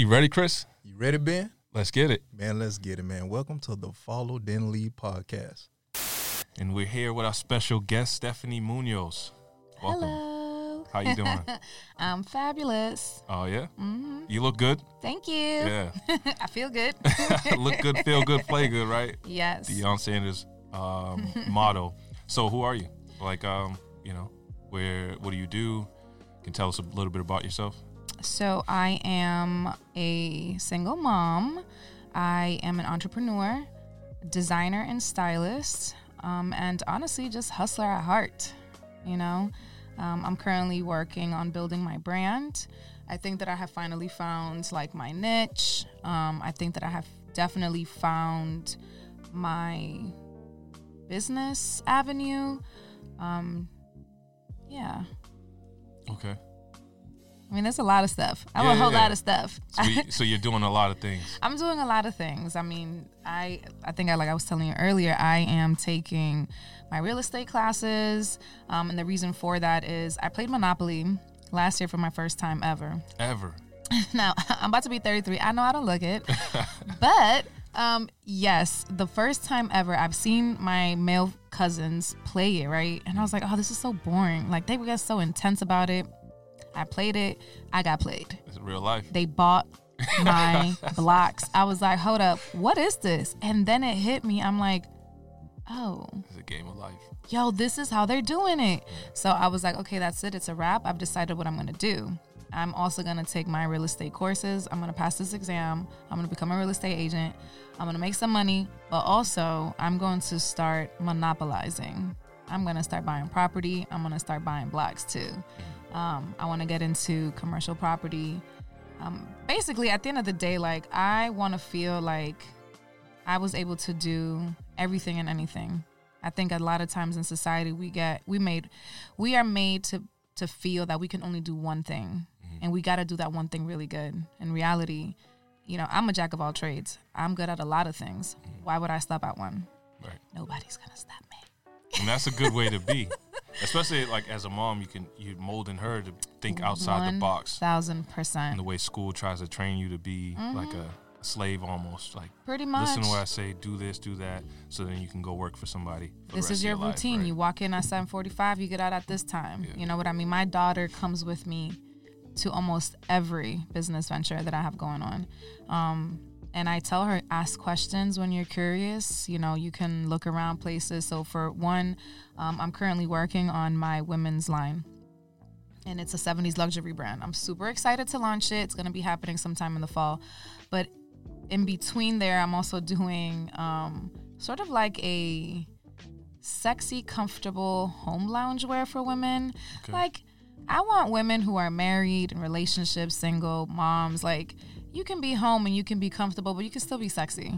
You ready, Chris? You ready, Ben? Let's get it. Man, let's get it, man. Welcome to the Follow Then Lead podcast. And we're here with our special guest, Stephanie Munoz. Welcome. Hello. How you doing? I'm fabulous. oh yeah, hmm you look good. Thank you. Yeah, I feel good. look good, feel good, play good, right? yes. Deion Sanders um, motto. So who are you? Like, um, you know, where? What do you do? You can tell us a little bit about yourself. So I am a single mom. I am an entrepreneur, designer, and stylist, um, and honestly, just hustler at heart. You know, um, I'm currently working on building my brand. I think that I have finally found like my niche. Um, I think that I have definitely found my business avenue. Um, yeah. Okay. I mean, that's a lot of stuff. I'm Yeah, a whole yeah, lot of stuff. So, we, so you're doing a lot of things. I'm doing a lot of things. I mean, I I think I like I was telling you earlier, I am taking my real estate classes, um, and the reason for that is I played Monopoly last year for my first time ever. Ever. now I'm about to be 33. I know I don't look it, but um, yes, the first time ever I've seen my male cousins play it right, and I was like, oh, this is so boring. Like they were get so intense about it. I played it. I got played It's real life. they bought my blocks. I was like, hold up, what is this? And then it hit me. I'm like, oh, It's a game of life. yo, this is how they're doing it. So I was like, okay, that's it. It's a wrap. I've decided what I'm going to do. I'm also going to take my real estate courses. I'm going to pass this exam. I'm going to become a real estate agent. I'm going to make some money, but also I'm going to start monopolizing. I'm going to start buying property. I'm going to start buying blocks too. Mm-hmm. Um, I want to get into commercial property. Um, basically, at the end of the day, like I want to feel like I was able to do everything and anything. I think a lot of times in society we get we made we are made to to feel that we can only do one thing and we got to do that one thing really good. In reality, you know, I'm a jack of all trades. I'm good at a lot of things. Why would I stop at one? Right. Nobody's going to stop me. And that's a good way to be. Especially like as a mom, you can you molding her to think outside the box. Thousand And percent. And the way school tries to train you to be like a, slave almost. Like Pretty much. listen to what I say, do this, do that, so then you can go work for somebody. For this is your life, routine. right? You walk in at 7:45, you get out at this time. Yeah. You know what I mean? My daughter comes with me to almost every business venture that I have going on. Um, and I tell her ask questions when you're curious. You know, you can look around places. So for one, um, I'm currently working on my women's line. And it's a 70s luxury brand. I'm super excited to launch it. It's going to be happening sometime in the fall. But in between there, I'm also doing um, sort of like a sexy, comfortable home loungewear for women. Okay. Like, I want women who are married, and relationships, single, moms. Like, you can be home and you can be comfortable, but you can still be sexy.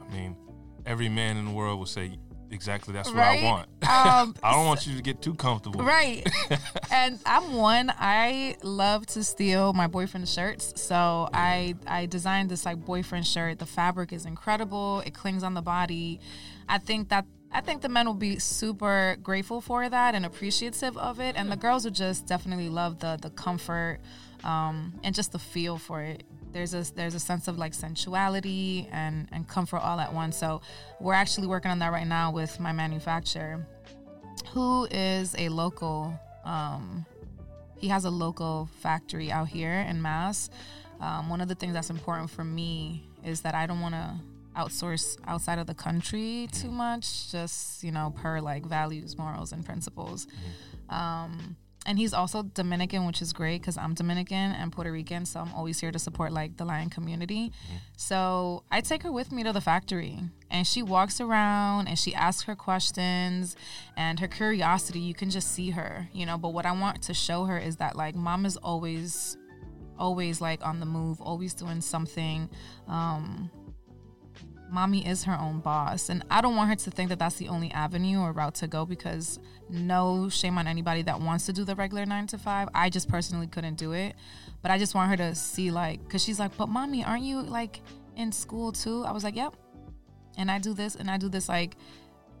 I mean, every man in the world will say exactly that's what Right? I want. Um, I don't want you to get too comfortable. Right. and I'm one, I love to steal my boyfriend's shirts. So I I designed this like boyfriend shirt. The fabric is incredible. It clings on the body. I think that I think the men will be super grateful for that and appreciative of it. And the girls will just definitely love the the comfort um, and just the feel for it. There's a there's a sense of like sensuality and and comfort all at once. So we're actually working on that right now with my manufacturer who is a local um, he has a local factory out here in mass. Um, one of the things that's important for me is that i don't want to outsource outside of the country too much just you know per like values morals and principles. Um, and he's also Dominican, which is great because I'm Dominican and Puerto Rican, so I'm always here to support like the lion community. So I take her with me to the factory, and she walks around and she asks her questions, and her curiosity you can just see her, you know. But what I want to show her is that like mom is always, always like on the move, always doing something. Um, mommy is her own boss. And i don't want her to think that that's the only avenue or route to go because no shame on anybody that wants to do the regular nine to five. I just personally couldn't do it. But i just want her to see like because she's like but mommy aren't you like in school too? I was like yep. And i do this and i do this like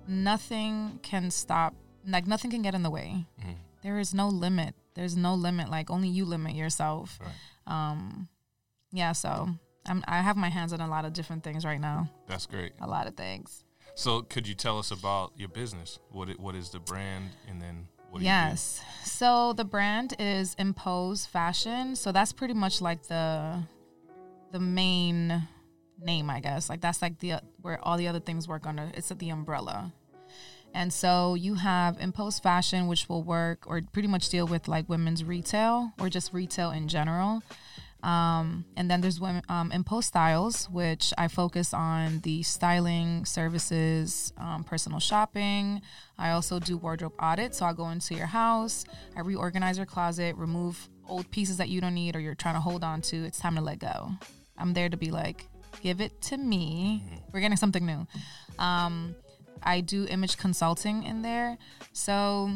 nothing can stop like nothing can get in the way. Mhm. there is no limit. There's no limit. Like only you limit yourself. Right. um yeah, so I'm, I have my hands on a lot of different things right now. That's great. A lot of things. So, could you tell us about your business? What it, what is the brand, and then what do yes. So the brand is MPoze Fashion. So that's pretty much like the the main name, I guess. Like that's like the where all the other things work under. It's the umbrella. And so you have MPoze Fashion, which will work or pretty much deal with like women's retail or just retail in general. Um, and then there's women, um, MPoze Styles, which I focus on the styling services, um, personal shopping. I also do wardrobe audits. So I'll go into your house, I reorganize your closet, remove old pieces that you don't need or you're trying to hold on to. It's time to let go. I'm there to be like, give it to me. We're getting something new. Um, I do image consulting in there. So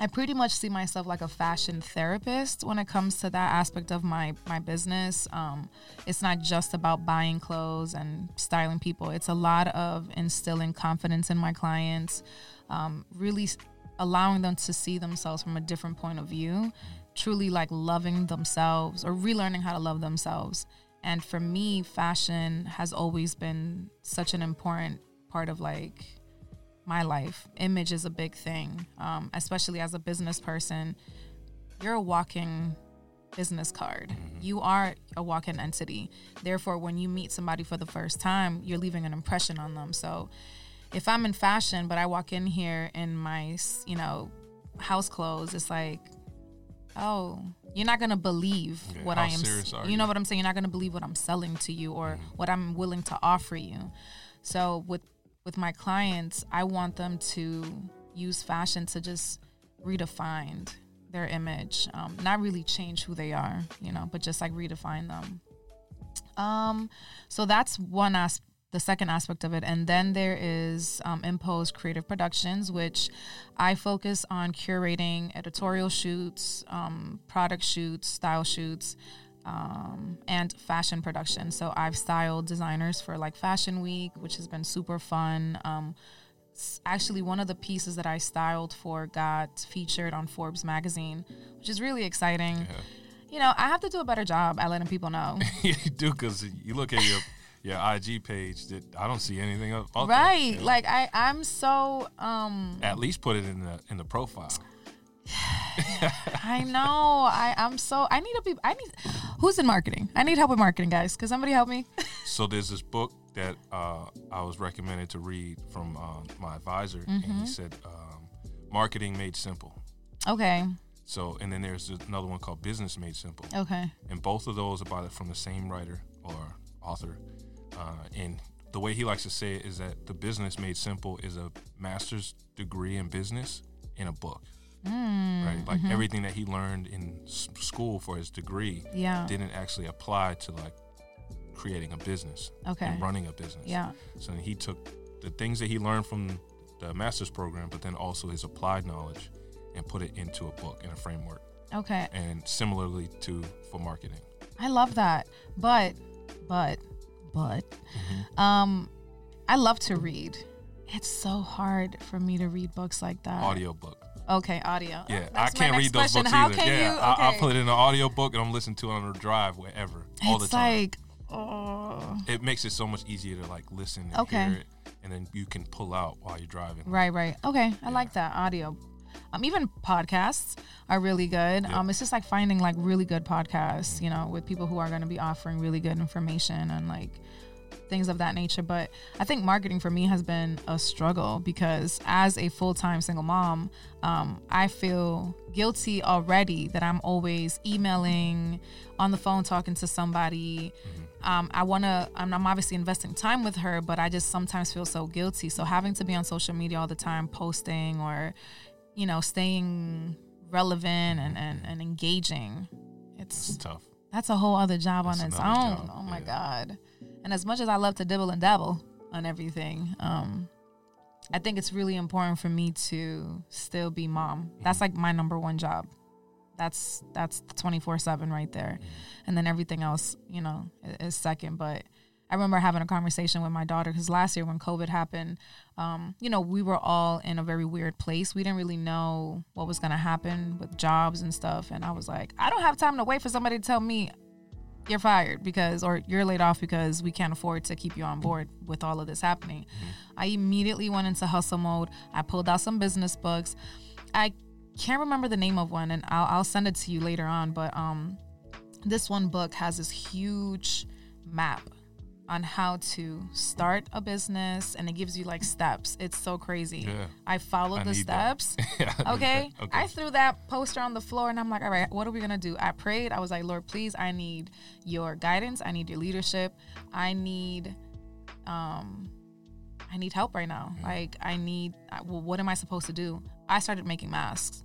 I pretty much see myself like a fashion therapist when it comes to that aspect of my my business. Um, it's not just about buying clothes and styling people. It's a lot of instilling confidence in my clients, um, really allowing them to see themselves from a different point of view, truly like loving themselves or relearning how to love themselves. And for me, fashion has always been such an important part of like my life. Image is a big thing, um, especially as a business person. You're a walking business card. Mm-hmm. You are a walking entity. Therefore, when you meet somebody for the first time, you're leaving an impression on them. So, if I'm in fashion, but I walk in here in my, you know, house clothes, it's like, oh, you're not gonna believe Yeah, what I am. You you? know what I'm saying? You're not gonna believe what I'm selling to you or Mm-hmm. what I'm willing to offer you. So with with my clients, I want them to use fashion to just redefine their image, um, not really change who they are, you know, but just like redefine them. Um, so that's one aspect. The second aspect of it, and then there is um, MPoze Creative Productions, which I focus on curating editorial shoots, um, product shoots, style shoots, um, and fashion production. So I've styled designers for like Fashion Week, which has been super fun. Um, actually, one of the pieces that I styled for got featured on Forbes magazine, which is really exciting. Yeah. You know, I have to do a better job at letting people know. you do because you look at your your IG page. That I don't see anything up. up there, right. Like I, I'm so um at least put it in the in the profile. I know. I, I'm so I need to be I need who's in marketing? I need help with marketing, guys. Can somebody help me? So there's this book that uh, I was recommended to read from um, my advisor, and Mm-hmm. he said, um, "Marketing Made Simple." Okay. So, and then there's another one called Business Made Simple, Okay. and both of those about it from the same writer or author. Uh, and the way he likes to say it is that the business made simple is a master's degree in business in a book, Mm, right? Like mm-hmm. everything that he learned in s- school for his degree Yeah. didn't actually apply to like creating a business Okay. and running a business. Yeah. So he took the things that he learned from the master's program, but then also his applied knowledge and put it into a book and a framework. Okay. And similarly to for marketing. I love that. But but but Mm-hmm. um I love to read. It's so hard for me to read books like that. Audiobook. Okay, audio. Yeah, I can't read those question. books How either. yeah, you? I, I'll put it in an audiobook and I'm listening to it on the drive wherever all the it's time. like oh. it makes it so much easier to like listen and Okay. hear it, and then you can pull out while you're driving. Right, right. Okay, I like that audio. Um, even podcasts are really good. Yeah. Um, it's just like finding like really good podcasts, you know, with people who are going to be offering really good information and like things of that nature. But I think marketing for me has been a struggle because as a full time single mom, um, I feel guilty already that I'm always emailing, on the phone talking to somebody. Um, I want to, I'm, I'm obviously investing time with her, but I just sometimes feel so guilty. So having to be on social media all the time, posting or, you know, staying relevant and, and, and engaging, It's it's tough. that's a whole other job That's on its own. job, Oh my yeah. god! And as much as I love to dibble and dabble on everything, um, I think it's really important for me to still be mom. That's like my number one job. That's that's twenty four seven right there, and then everything else, you know, is second. But I remember having a conversation with my daughter because last year when COVID happened, um, you know, we were all in a very weird place. We didn't really know what was going to happen with jobs and stuff. And I was like, I don't have time to wait for somebody to tell me you're fired because, or you're laid off because we can't afford to keep you on board with all of this happening. I immediately went into hustle mode. I pulled out some business books. I can't remember the name of one, and I'll, I'll send it to you later on. But um, this one book has this huge map on how to start a business and it gives you like steps. It's so crazy. Yeah. I followed I the steps. Yeah, I Okay? Okay. I threw that poster on the floor and I'm like, all right, what are we gonna do? I prayed. I was like, Lord, please, I need your guidance. I need your leadership. I need um I need help right now. Like I need I- well, what am I supposed to do? I started making masks.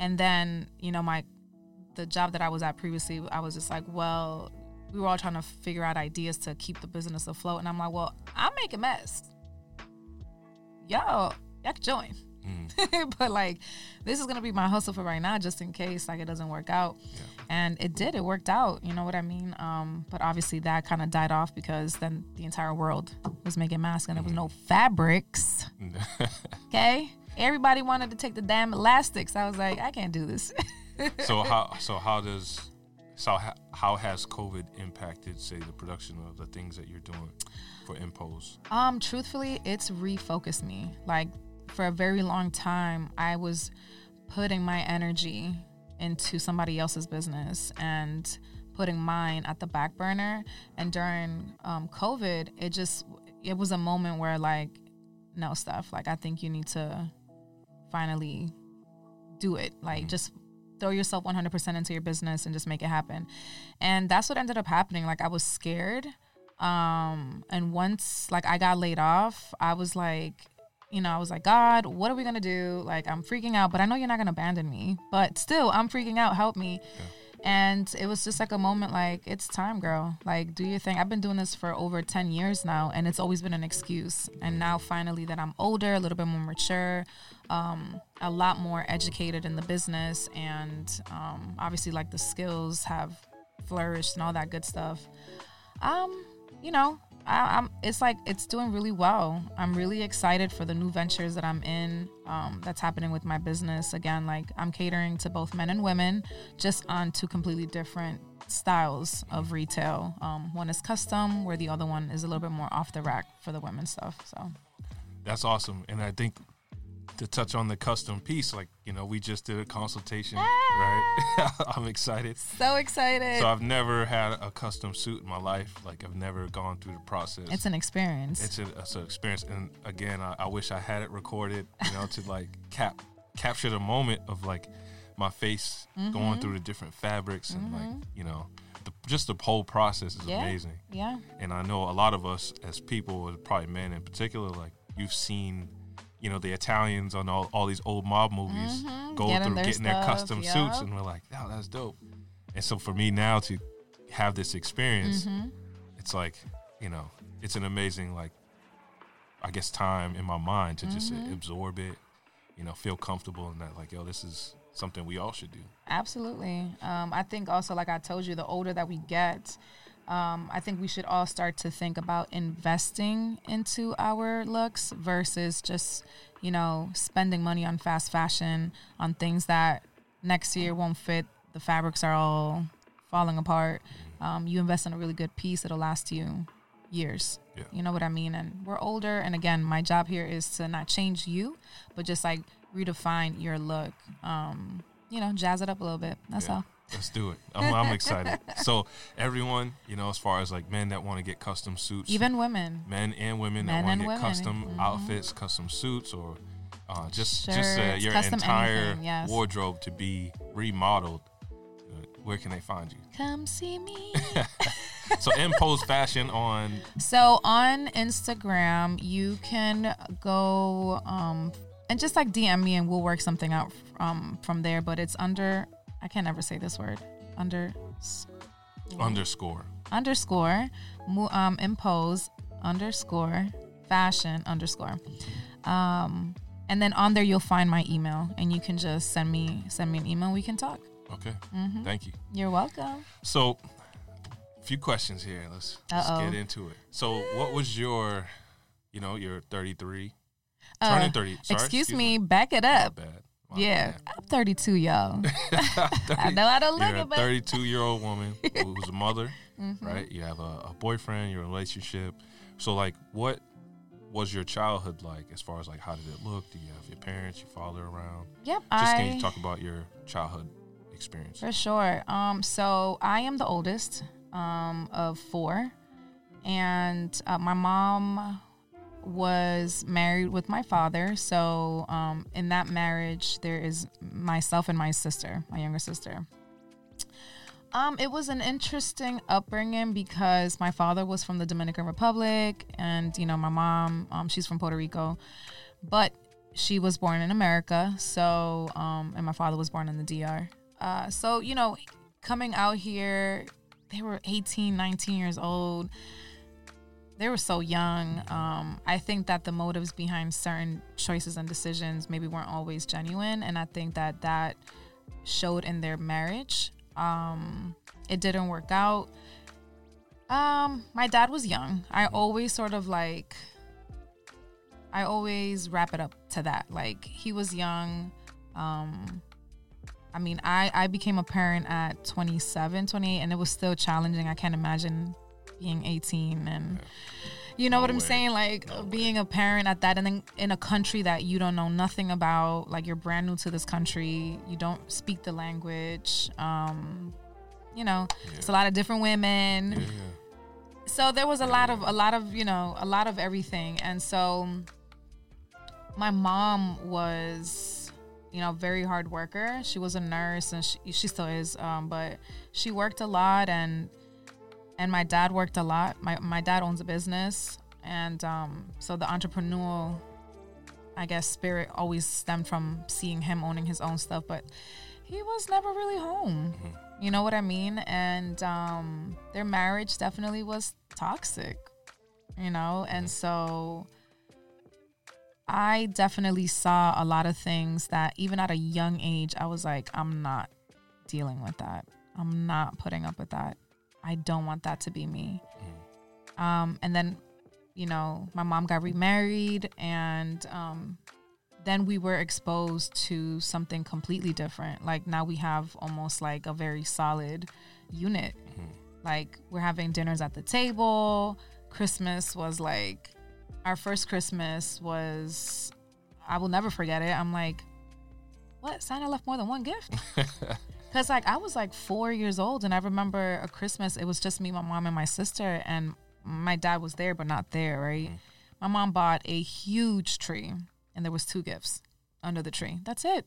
And then, you know, my the job that I was at previously, I was just like, well, we were all trying to figure out ideas to keep the business afloat. And I'm like, well, I make a mess. Y'all, y'all can join. Mm. but like this is gonna be my hustle for right now just in case like it doesn't work out and it did it worked out you know what i mean um but obviously that kind of died off because then the entire world was making masks and there was no fabrics okay everybody wanted to take the damn elastics i was like i can't do this so how so how does so how, how has COVID impacted, say, the production of the things that you're doing for MPoze? Um, truthfully, it's refocused me. Like for a very long time, I was putting my energy into somebody else's business and putting mine at the back burner. And during um, COVID, it just it was a moment where like, no stuff. Like I think you need to finally do it. Like just throw yourself 100% into your business and just make it happen. And that's what ended up happening. Like I was scared um and once like i got laid off i was like you know i was like god what are we gonna do like i'm freaking out but i know you're not gonna abandon me but still i'm freaking out help me and it was just like a moment like it's time girl. Like do your thing. I've been doing this for over 10 years now and it's always been an excuse. And now finally that i'm older a little bit more mature um, a lot more educated in the business and um, obviously like the skills have flourished and all that good stuff. Um, you know, I, I'm. It's like it's doing really well. I'm really excited for the new ventures that I'm in. Um, that's happening with my business. Again, like I'm catering to both men and women, just on two completely different styles of retail. Um, one is custom, where the other one is a little bit more off the rack for the women's stuff. So That's awesome. And I think to touch on the custom piece, like, you know, we just did a consultation, right? I'm excited. so excited. So I've never had a custom suit in my life. Like I've never gone through the process. it's an experience. it's, a, it's an experience. And again, I, I wish I had it recorded, you know, to like cap capture the moment of like my face Mm-hmm. going through the different fabrics and like, you know, the, just the whole process is yeah. amazing. Yeah. And I know a lot of us as people, probably men in particular, like you've seen, you know, the Italians on all, all these old mob movies go Mm-hmm. Getting through their getting their custom suits, and we're like, oh, that's dope. And so for me now to have this experience, Mm-hmm. it's like, you know, it's an amazing, like, I guess, time in my mind to just Mm-hmm. absorb it, you know, feel comfortable and that, like, yo, this is something we all should do. Absolutely. Um, I think also, like I told you, the older that we get, um, I think we should all start to think about investing into our looks versus just, you know, spending money on fast fashion, on things that next year won't fit. The fabrics are all falling apart. Um, you invest in a really good piece, it'll last you years. Yeah. You know what I mean? And we're older. And again, my job here is to not change you, but just like redefine your look. Um, you know, jazz it up a little bit. That's Yeah. all. Let's do it. I'm, I'm excited. So everyone, you know, as far as like men that want to get custom suits, Even women. men and women Men that want to get women. custom Mhm. outfits, custom suits, or uh, just just uh, your entire anything, yes. wardrobe to be remodeled. Uh, where can they find you? Come see me. So MPoze fashion on so on Instagram, you can go um, and just like DM me and we'll work something out um, from there. But it's under, I can't ever say this word, under underscore. underscore um, MPoze underscore fashion underscore um, and then on there you'll find my email and you can just send me send me an email we can talk Okay, Mm-hmm. thank you. you're welcome So, a few questions here. Let's, let's get into it. So, what was your, you know, you're 33, Uh, turning 30. Sorry, excuse, me back it up Yeah i'm 32 y'all i know i don't look it but 32 year old woman who's a mother. Mm-hmm. right? You have a, a boyfriend, your relationship. So, like, what was your childhood like as far as like how did it look? Do you have your parents, your father around? Yep. Just I, can you talk about your childhood experience? For sure. Um, so I am the oldest um, of four, and uh, my mom was married with my father. So um, in that marriage, there is myself and my sister, my younger sister. Um, it was an interesting upbringing because my father was from the Dominican Republic, and you know my mom, um, she's from Puerto Rico, but she was born in America. So, um, and my father was born in the DR. Uh, so you know, coming out here, they were 18, 19 years old. They were so young. Um, I think that the motives behind certain choices and decisions maybe weren't always genuine, and I think that that showed in their marriage. Um, it didn't work out. Um, my dad was young. I always sort of like I always wrap it up to that. Like he was young. Um I mean, I I became a parent at 27, 28 and it was still challenging. I can't imagine being 18 and you know No what I'm way. saying? Like No being a parent at that and then in a country that you don't know nothing about, like you're brand new to this country, you don't speak the language. Um, you know, it's a lot of different women. Yeah, So there was a lot of a lot of, you know, a lot of everything. And so my mom was you know very hard worker she was a nurse and she, she still is um, but she worked a lot and and my dad worked a lot. My, my dad owns a business and um, so the entrepreneurial i guess spirit always stemmed from seeing him owning his own stuff but he was never really home. You know what i mean? And um, their marriage definitely was toxic you know? And so I definitely saw a lot of things that even at a young age, I was like, I'm not dealing with that. I'm not putting up with that. I don't want that to be me. Um, and then, you know, my mom got remarried, and um, then we were exposed to something completely different. Like now we have almost like a very solid unit. Like we're having dinners at the table. Christmas was like our first Christmas was I will never forget it. I'm like, what? Santa left more than one gift? Cause like I was like four years old, and I remember a Christmas. It was just me, my mom, and my sister, and my dad was there, but not there. Right? Mm-hmm. My mom bought a huge tree, and there was two gifts under the tree. That's it.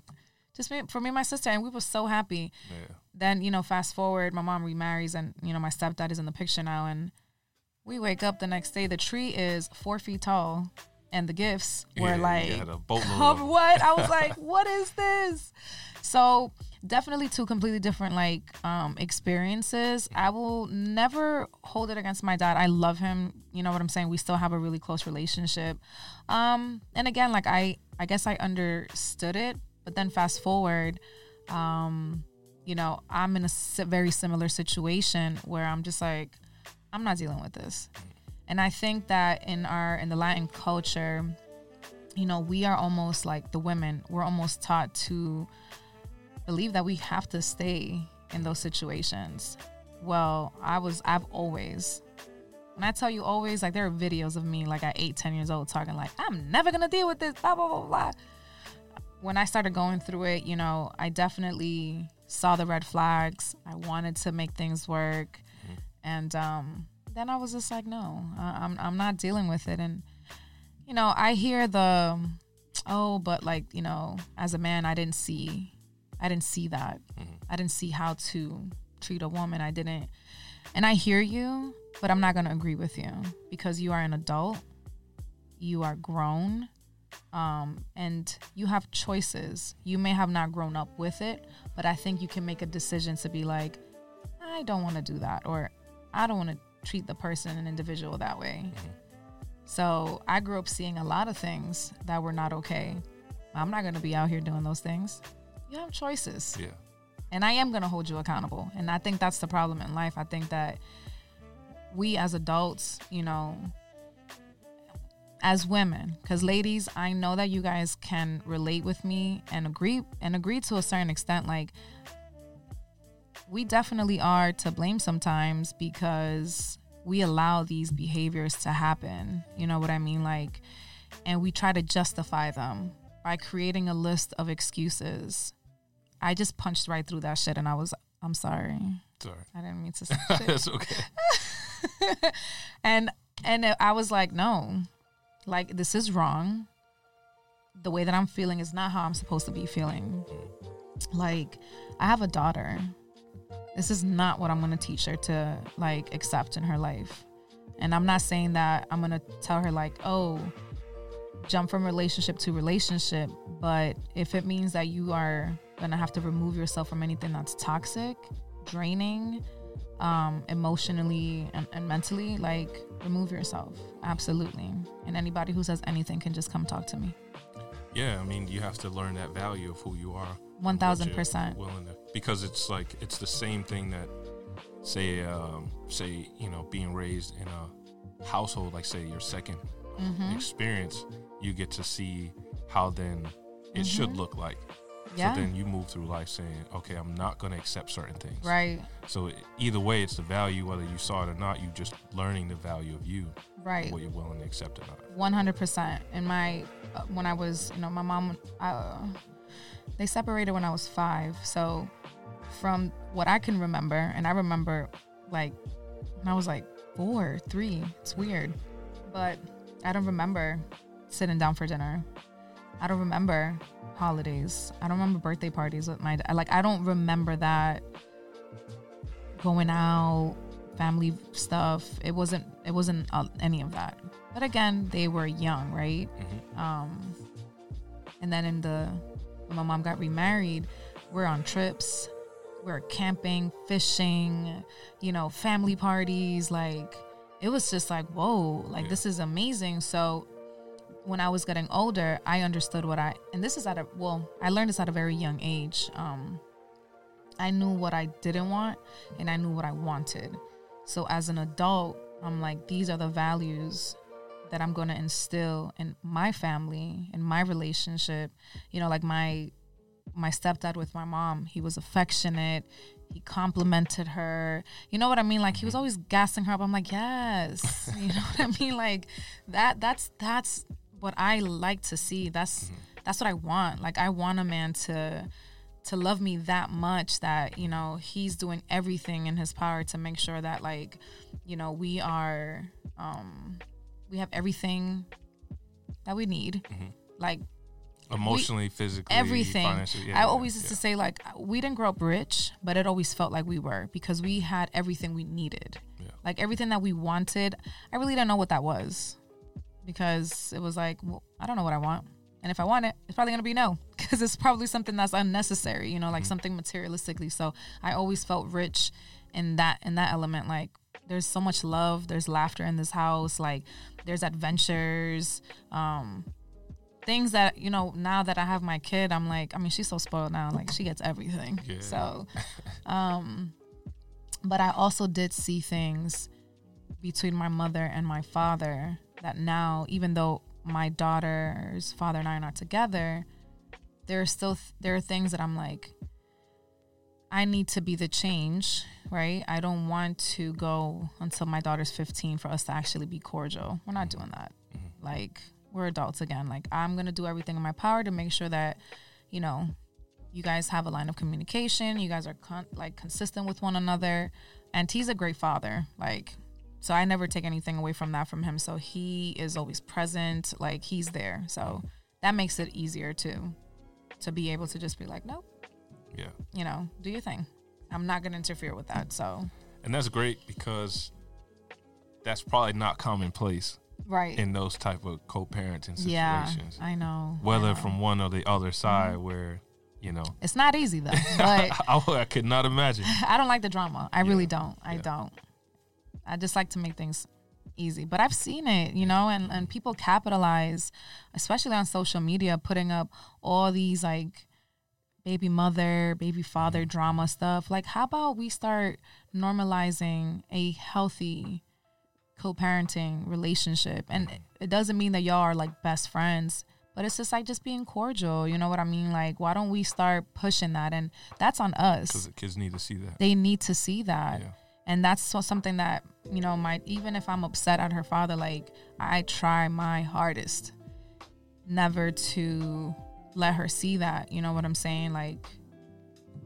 Just me, for me and my sister, and we were so happy yeah. then you know fast forward my mom remarries and you know my stepdad is in the picture now and we wake up the next day the tree is four feet tall and the gifts were you like had a of cover what i was like what is this so definitely two completely different like um experiences. I will never hold it against my dad. I love him. You know what i'm saying? We still have a really close relationship. Um and again like i i guess i understood it but then fast forward um you know i'm in a very similar situation where i'm just like i'm not dealing with this. And i think that in our in the latin culture you know we are almost like the women. We're almost taught to believe that we have to stay in those situations well i was i've always when i tell you always like there are videos of me like at 8 10 years old talking like i'm never gonna deal with this blah blah blah blah when I started going through it, you know, I definitely saw the red flags. I wanted to make things work, and um, then I was just like, no, I- I'm I'm not dealing with it. And you know, I hear the, oh, but like you know, as a man, I didn't see, I didn't see that. I didn't see how to treat a woman. I didn't, and I hear you, but I'm not gonna agree with you because you are an adult. You are grown um, and you have choices. You may have not grown up with it, but I think you can make a decision to be like, I don't want to do that, or I don't want to treat the person, an individual, that way. So I grew up seeing a lot of things that were not okay. I'm not going to be out here doing those things. You have choices Yeah. and I am going to hold you accountable. And I think that's the problem in life. I think that we as adults, you know, as women, because ladies, I know that you guys can relate with me and agree and agree to a certain extent. Like, we definitely are to blame sometimes because we allow these behaviors to happen. You know what I mean? Like, and we try to justify them by creating a list of excuses. I just punched right through that shit and I was, I'm sorry. Sorry. I didn't mean to say shit. That's okay. and and I was like, no, like this is wrong. The way that I'm feeling is not how I'm supposed to be feeling. Mm. Like, I have a daughter. This is not what I'm gonna teach her to like accept in her life. And I'm not saying that I'm gonna tell her like, oh, jump from relationship to relationship. But if it means that you are gonna have to remove yourself from anything that's toxic, draining, um, emotionally and, and mentally, like remove yourself. Absolutely. And anybody who says anything can just come talk to me. Yeah, I mean, you have to learn that value of who you are. One thousand percent. Willing to, because it's like it's the same thing that, say, um, say you know, being raised in a household like say your 2nd Mm-hmm. experience, you get to see how then it should look like. Yeah. So then you move through life saying, okay, I'm not going to accept certain things. Right. So either way, it's the value, whether you saw it or not. You just learning the value of you, Right. what you're willing to accept or not. One hundred percent. In my uh, when I was, you know, my mom, uh, they separated when I was five. So from what I can remember, and I remember like when I was like four, three. It's weird, but I don't remember sitting down for dinner. I don't remember holidays. I don't remember birthday parties with my dad. like. I don't remember that going out, family stuff. It wasn't. It wasn't uh, any of that. But again, they were young, right? Mhm. Um, and then in the when my mom got remarried, we're on trips, we're camping, fishing, you know, family parties. Like it was just like, whoa, like Yeah. this is amazing. So when I was getting older, I understood what I and this is at a well, I learned this at a very young age. Um, I knew what I didn't want and I knew what I wanted. So as an adult, I'm like, these are the values that I'm going to instill in my family, in my relationship. You know, like my my stepdad with my mom, he was affectionate. He complimented her. You know what I mean? Like he was always gassing her up. I'm like, yes. You know what I mean? Like that. That's that's what I like to see. That's that's what I want. Like I want a man to to love me that much that you know he's doing everything in his power to make sure that like you know we are um we have everything that we need like Emotionally, physically, everything financially. yeah, i yeah, always used yeah. to say like we didn't grow up rich but it always felt like we were because we had everything we needed Yeah. like everything that we wanted i really didn't know what that was because it was like well, i don't know what i want. And if i want it it's probably going to be no because it's probably something that's unnecessary you know like something materialistically. So i always felt rich in that in that element like there's so much love there's laughter in this house like there's adventures um things that you know now that i have my kid i'm like i mean she's so spoiled now like she gets everything. Yeah. so um but i also did see things between my mother and my father that now even though my daughter's father and i are not together there are still th- there are things that i'm like i need to be the change right? I don't want to go until my daughter's 15 for us to actually be cordial. We're not doing that. Mm-hmm. Like we're adults again. Like i'm gonna do everything in my power to make sure that you know you guys have a line of communication. You guys are con- like consistent with one another. And he's a great father. Like so i never take anything away from that from him so he is always present like he's there so that makes it easier to to be able to just be like nope Yeah. you know do your thing i'm not gonna interfere with that so And that's great because that's probably not commonplace right in those type of co-parenting situations. yeah i know I Whether know. from one or the other mm-hmm. side, where you know, it's not easy though but I, I could not imagine. I don't like the drama. I really don't. I yeah. don't. I just like to make things easy. But I've seen it, you know, and, and people capitalize, especially on social media, putting up all these like baby mother, baby father mm-hmm. drama stuff. Like, how about we start normalizing a healthy co parenting relationship? And mm-hmm. it doesn't mean that y'all are like best friends, but it's just like just being cordial. You know what I mean? Like, why don't we start pushing that? And that's on us. Because the kids need to see that. They need to see that. Yeah. And that's so something that, you know, my even if I'm upset at her father, like I try my hardest never to let her see that. You know what I'm saying? Like,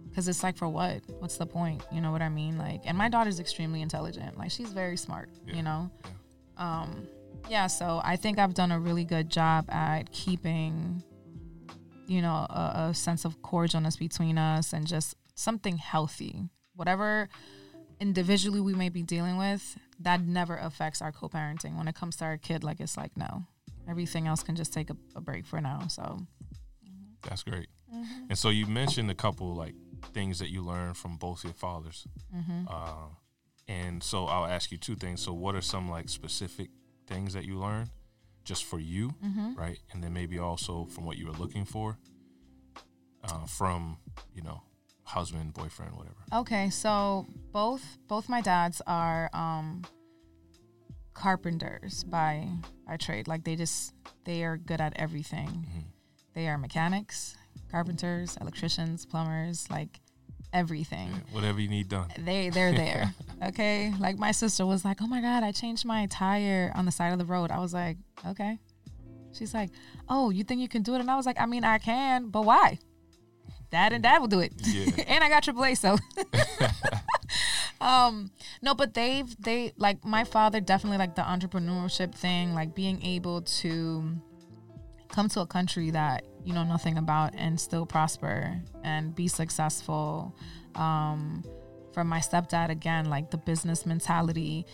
because it's like, for what? What's the point? You know what I mean? Like, and my daughter's extremely intelligent. Like, she's very smart, Yeah. you know? Um, yeah, so I think I've done a really good job at keeping, you know, a, a sense of cordialness between us and just something healthy. Whatever individually we may be dealing with, that never affects our co parenting. When it comes to our kid, like, it's like, no, everything else can just take a, a break for now. So, That's great. Mm-hmm. And so you mentioned a couple like things that you learned from both your fathers. Mm-hmm. Uh, and so I'll ask you two things. So what are some like specific things that you learned just for you, Mm-hmm. right? And then maybe also from what you were looking for uh, from, you know, husband, boyfriend, whatever. Okay, so both both my dads are um carpenters by by trade. Like they just they are good at everything. Mhm. They are mechanics, carpenters, electricians, plumbers, like everything. Yeah, whatever you need done. They they're there. okay? Like my sister was like, "Oh my god, I changed my tire on the side of the road." I was like, "Okay." She's like, "Oh, you think you can do it?" And I was like, "I mean, I can, but why?" Dad and dad will do it. Yeah. and I got AAA, so um no but they've they like my father definitely like the entrepreneurship thing like being able to come to a country that you know nothing about and still prosper and be successful um from my stepdad again like the business mentality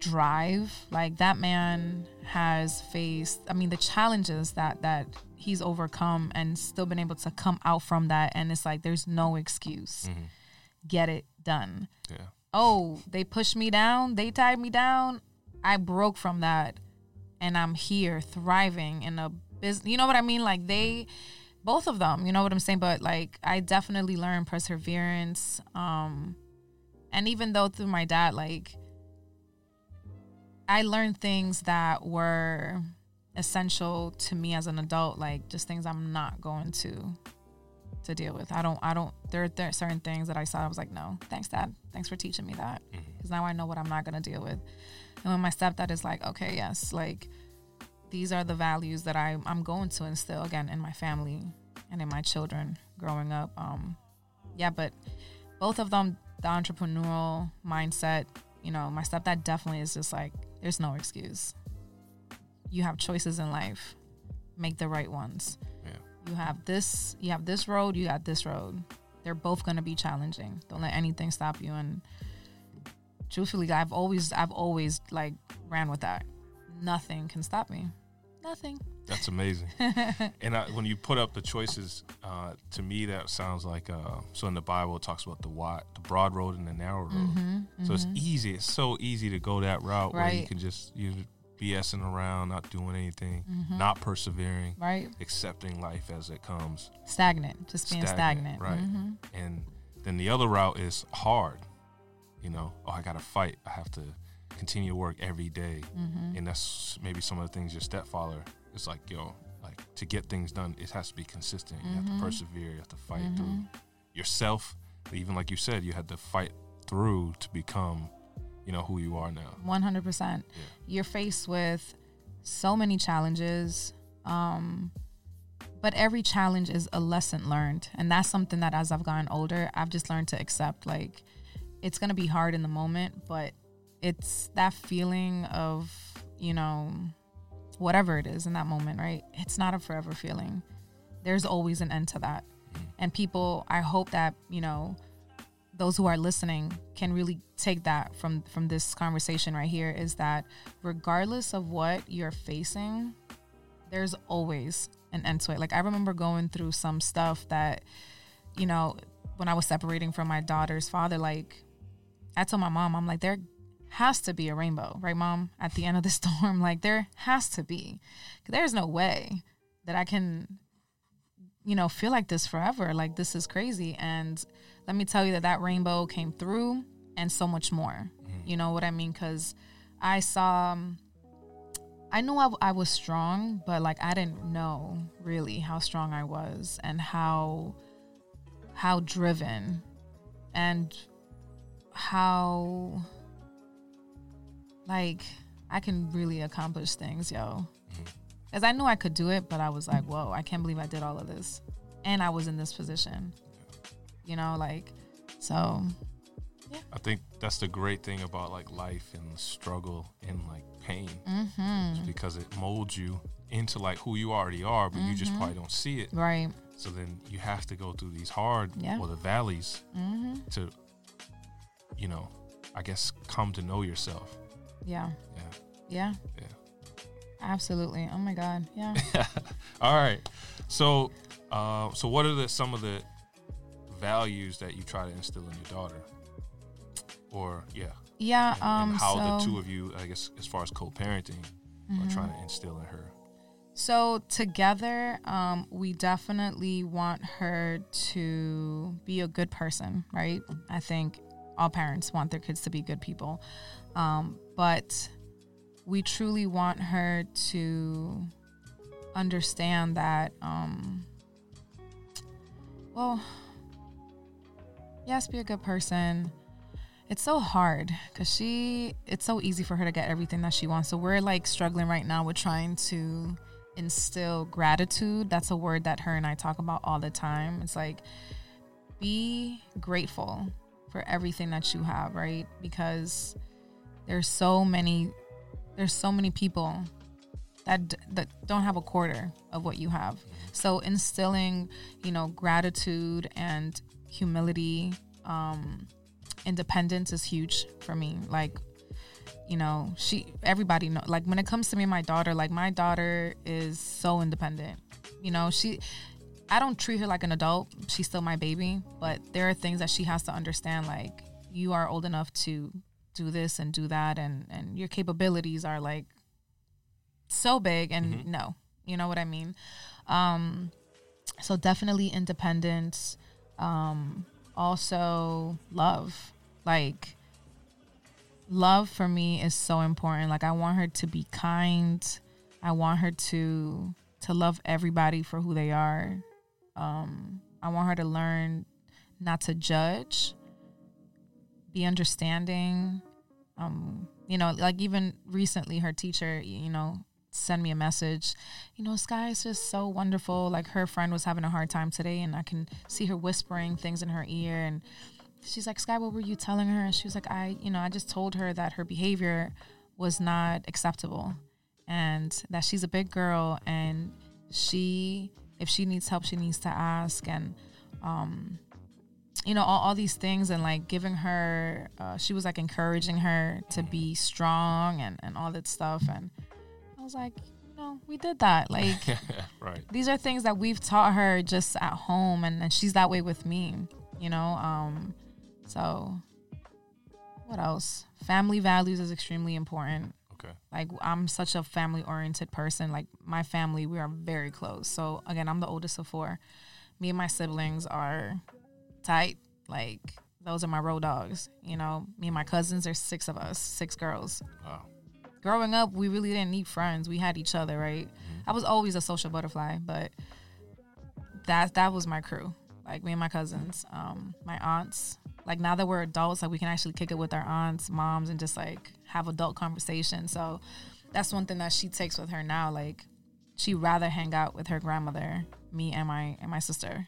drive like that man has faced i mean the challenges that that he's overcome and still been able to come out from that and it's like there's no excuse Mhm. get it done Yeah. oh, they pushed me down, they tied me down. I broke from that and I'm here thriving in a business. You know what I mean? Like they both of them, you know what I'm saying? But like I definitely learned perseverance. Um and even though through my dad like I learned things that were essential to me as an adult, like just things I'm not going to to deal with. I don't, I don't, there, there are certain things that I saw. I was like, no, thanks, dad. Thanks for teaching me that. Because now I know what I'm not going to deal with. And when my stepdad is like, okay, yes, like these are the values that I, I'm going to instill again in my family and in my children growing up. Um, yeah, but both of them, the entrepreneurial mindset, you know, my stepdad definitely is just like, there's no excuse. You have choices in life, make the right ones Yeah. you have this you have this road you got this road they're both going to be challenging don't let anything stop you and truthfully i've always i've always like ran with that nothing can stop me nothing That's amazing. and I, when you put up the choices, uh, to me that sounds like uh, so in the Bible it talks about the wide, the broad road and the narrow road. So it's easy. It's so easy to go that route where you Mm-hmm. Can just you BSing around, not doing anything, Mm-hmm. not persevering, right accepting life as it comes. stagnant just being stagnant, right? Mhm. And then the other route is hard. You know, oh, I got to fight. I have to continue to work every day. Mm-hmm. and that's maybe some of the things your stepfather is like. Yo, like to get things done, it has to be consistent. You have to persevere. You have to fight through yourself. Even like you said, you had to fight through to become, you know, who you are now. 100% you're faced with so many challenges um but every challenge is a lesson learned and that's something that as i've gotten older i've just learned to accept like it's to be hard in the moment but it's that feeling of you know whatever it is in that moment right? It's not a forever feeling. There's always an end to that. And people i hope that you know those who are listening can really take that from from this conversation right here is that regardless of what you're facing there's always an end to it. Like i remember going through some stuff that you know when i was separating from my daughter's father like i told my mom i'm like there has to be a rainbow right mom? At the end of the storm like there has to be. There's no way that i can you know feel like this forever. Like this is crazy. And let me tell you that that rainbow came through and so much more you know what i mean because i saw um, I knew I, I was strong, but like I didn't know really how strong I was and how how driven and how like I can really accomplish things, yo. Because I knew I could do it, but I was like, whoa, I can't believe I did all of this. And I was in this position. You know, like, so I think that's the great thing about like life and struggle and like pain, mm-hmm. because it molds you into like who you already are, but you just Mhm. probably don't see it. right. So then you have to go through these hard Yeah. or the valleys Mm-hmm. to, you know, I guess come to know yourself. Yeah. Yeah. Yeah. Yeah. Absolutely. Oh my God. Yeah. All right. So, uh, so what are the some of the values that you try to instill in your daughter? Or yeah, Yeah. and, Um. and how so, the two of you, I guess, as far as co-parenting, are Mhm. trying to instill in her. So together, um, we definitely want her to be a good person, right? I think all parents want their kids to be good people, um, but we truly want her to understand that. Um, well, yes, be a good person. It's so hard because she. It's so easy for her to get everything that she wants. So we're like struggling right now with trying to instill gratitude. That's a word that her and I talk about all the time. It's like be grateful for everything that you have, right? Because there's so many there's so many people that that don't have a quarter of what you have. So instilling, you know, gratitude and humility, um independence is huge for me. Like you know she everybody know like when it comes to me and my daughter like my daughter is so independent you know she i don't treat her like an adult she's still my baby but there are things that she has to understand like you are old enough to do this and do that and and your capabilities are like so big and Mhm. no you know what i mean um so definitely independence um also love. Like love for me is so important. Like i want her to be kind. I want her to to love everybody for who they are. Um i want her to learn not to judge be understanding. Um you know like even recently her teacher you know send me a message you know sky is just so wonderful. Like her friend was having a hard time today and i can see her whispering things in her ear and she's like sky what were you telling her? And she was like i you know i just told her that her behavior was not acceptable and that she's a big girl and she if she needs help she needs to ask and um you know all, all these things and like giving her uh, she was like encouraging her to be strong and and all that stuff and was like you know we did that. Like right. these are things that we've taught her just at home and, and she's that way with me you know um so what else? Family values is extremely important. Okay. like i'm such a family oriented person. Like my family we are very close. So again i'm the oldest of four. Me and my siblings are tight. Like those are my road dogs you know? Me and my cousins there's six of us six girls. Wow. Growing up, we really didn't need friends. We had each other, right? I was always a social butterfly, but that that was my crew. Like me and my cousins, um, my aunts. Like now that we're adults, like we can actually kick it with our aunts, moms, and just like have adult conversation. So that's one thing that she takes with her now. Like she rather hang out with her grandmother, me and my and my sister.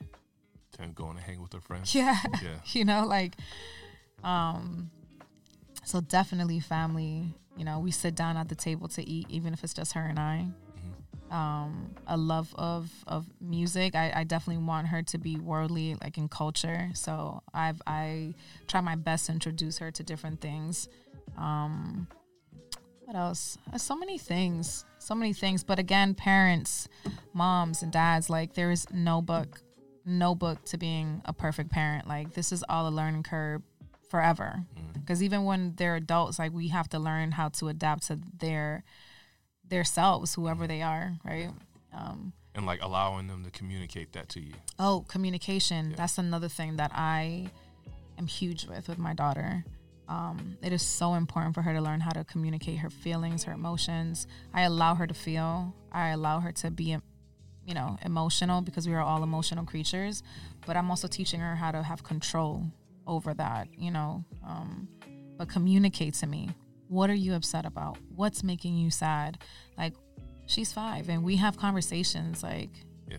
Then going to hang with her friends. Yeah. Yeah. you know like um so definitely family you know we sit down at the table to eat even if it's just her and i. Um a love of of music. I, I definitely want her to be worldly like in culture. So i've i try my best to introduce her to different things. Um what else? Uh, so many things. So many things. But again parents moms and dads like there is no book no book to being a perfect parent. Like this is all a learning curve forever. Because even when they're adults, like we have to learn how to adapt to their their selves, whoever they are, right? Um, And like allowing them to communicate that to you. oh, communication. Yeah. That's another thing that I am huge with with my daughter. Um, it is so important for her to learn how to communicate her feelings, her emotions. I allow her to feel. I allow her to be, you know, emotional because we are all emotional creatures. But I'm also teaching her how to have control over that, you know. Um, but communicate to me. What are you upset about? What's making you sad? Like, she's five, and we have conversations like, Yeah.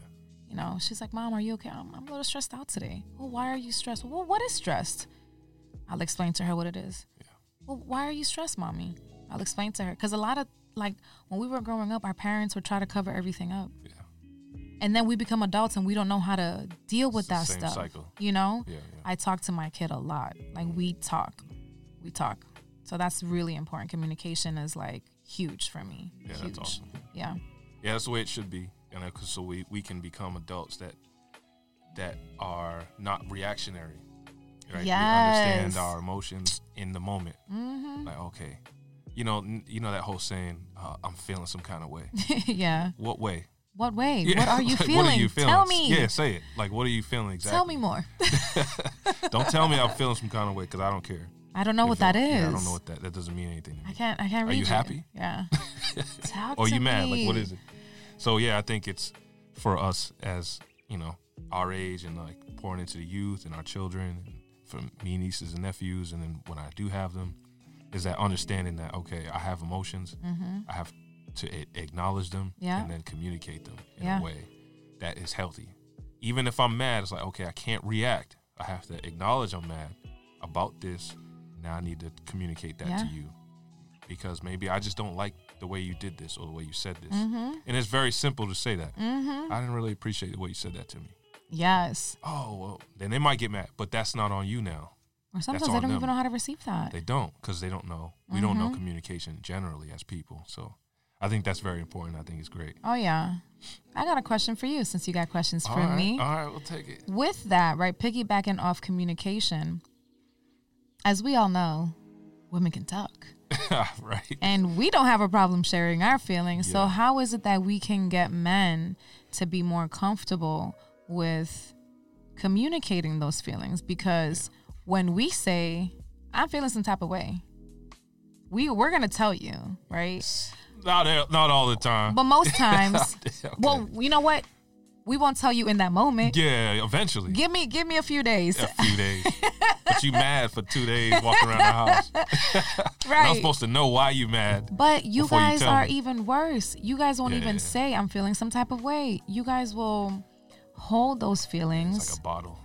you know, she's like, Mom, are you okay? I'm, I'm a little stressed out today. Well, why are you stressed? Well, what is stressed? I'll explain to her what it is. Yeah. Well, why are you stressed, mommy? I'll explain to her. Because a lot of, like, when we were growing up, our parents would try to cover everything up. Yeah. And then we become adults and we don't know how to deal with It's that stuff. cycle. You know? Yeah, yeah. I talk to my kid a lot. Like, we talk. We talk. So that's really important. Communication is, like, huge for me. Yeah, huge. that's awesome. Yeah. Yeah, that's the way it should be. You know, 'cause so we, we can become adults that that are not reactionary. Right? We Yes. understand our emotions in the moment. Mm-hmm. Like, okay, you know, n- you know that whole saying, uh, "I'm feeling some kind of way." yeah. What way? What way? Yeah, What are you like, feeling? What are you feeling? Tell me. Yeah, say it. Like, what are you feeling exactly? Tell me more. don't tell me I'm feeling some kind of way because I don't care. I don't know If what that is. Yeah, I don't know what that. That doesn't mean anything. I can't. I can't Are read you happy? Yeah. Talk Or you mad? Like, what is it? So yeah, I think it's for us as you know our age and like pouring into the youth and our children, and for me nieces and nephews, and then when I do have them, is that understanding that okay, I have emotions, Mm-hmm. I have to a- acknowledge them, Yeah. and then communicate them in Yeah. a way that is healthy. Even if I'm mad, it's like okay, I can't react. I have to acknowledge I'm mad about this. Now I need to communicate that Yeah. to you because maybe I just don't like the way you did this or the way you said this. Mm-hmm. And it's very simple to say that. Mm-hmm. I didn't really appreciate the way you said that to me. Yes. Oh, well, then they might get mad, but that's not on you now. Or sometimes they don't them. even know how to receive that. They don't because they don't know. We don't know Mhm. communication generally as people. So I think that's very important. I think it's great. oh yeah. I got a question for you since you got questions for All right, me. All right, we'll take it. With that, right, piggybacking off communication, as we all know, women can talk. right. And we don't have a problem sharing our feelings. So how is it that we can get men to be more comfortable with communicating those feelings? Because when we say, I'm feeling some type of way, we we're gonna tell you, right? Not, not all the time. But most times, Okay. well, you know what? We won't tell you in that moment. yeah, eventually. Give me give me a few days. a few days. but you mad for two days walking around the house. And I'm supposed to know why you mad. But you before you guys are me. even worse. You guys won't Yeah, even say I'm feeling some type of way. You guys will hold those feelings, It's like a bottle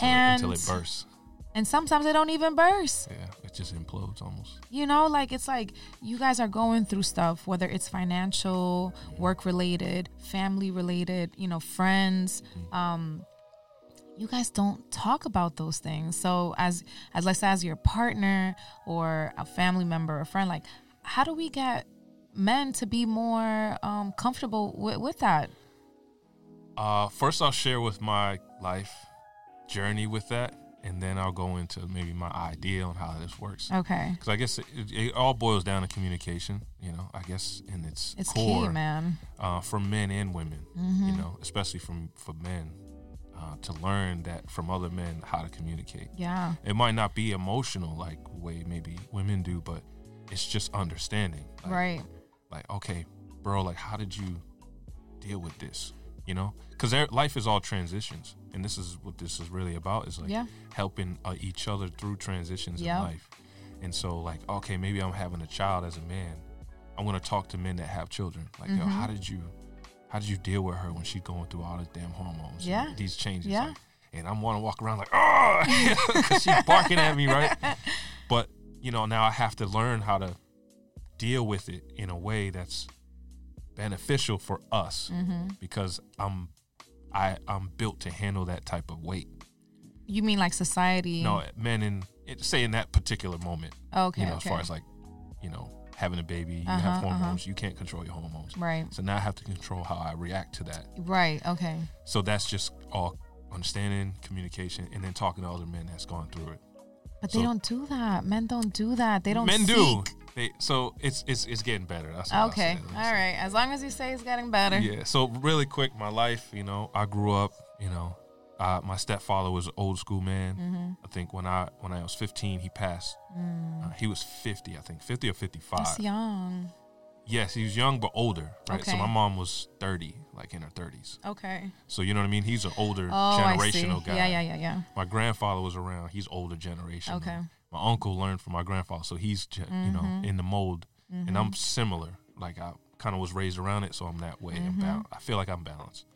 until, it, until it bursts. and sometimes they don't even burst. Yeah, it just implodes almost. You know, like it's like you guys are going through stuff, whether it's financial, work related, family related, you know, friends. Um, you guys don't talk about those things. So as as let's say as your partner or a family member or friend, like how do we get men to be more um, comfortable with, with that? Uh, first, I'll share with my life journey with that, and then I'll go into maybe my idea on how this works. Okay, Because I guess it, it all boils down to communication. You know, I guess in its, it's core key, man. uh, for men and women. Mm-hmm. You know, especially from for men uh, to learn that from other men how to communicate. Yeah, It might not be emotional like way maybe women do, but it's just understanding. Like, right. like okay bro like how did you deal with this you know because life is all transitions and this is what this is really about is like Yeah. helping uh, each other through transitions Yeah. in life and so like okay maybe i'm having a child as a man i want to talk to men that have children like yo Mm-hmm. how did you how did you deal with her when she's going through all the damn hormones Yeah. these changes Yeah. like, and i'm want to walk around like oh because she's barking at me right but you know now i have to learn how to deal with it in a way that's beneficial for us Mm-hmm. because i'm i i'm built to handle that type of weight You mean like society? no men in it, say in that particular moment Okay. you know okay. as far as like you know having a baby you Uh-huh, have uh-huh. hormones you can't control your hormones right. so now i have to control how i react to that Right. Okay. so that's just all understanding communication and then talking to other men that's gone through it But they don't do that. Men don't do that. They don't. men do seek. They so it's it's it's getting better that's what I'll Okay. All right. As long as you say it's getting better. Yeah. So really quick, my life, you know, I grew up, you know, Uh, my stepfather was an old school man. Mm-hmm. I think when I when I was 15, he passed. Uh, he was 50, I think, 50 or 55. Mm. That's young. Yes, he was young but older, right? So my mom was 30, like in her 30s. Okay. So you know what I mean? He's an older Oh, I see. generational guy. Yeah, yeah, yeah, yeah. My grandfather was around. He's older generation. Okay. My uncle learned from my grandfather, so he's ge- you know Mm-hmm. in the mold, and I'm similar. Like I kind of was raised around it, so I'm that way. I'm Mm-hmm. bal- I feel like I'm balanced.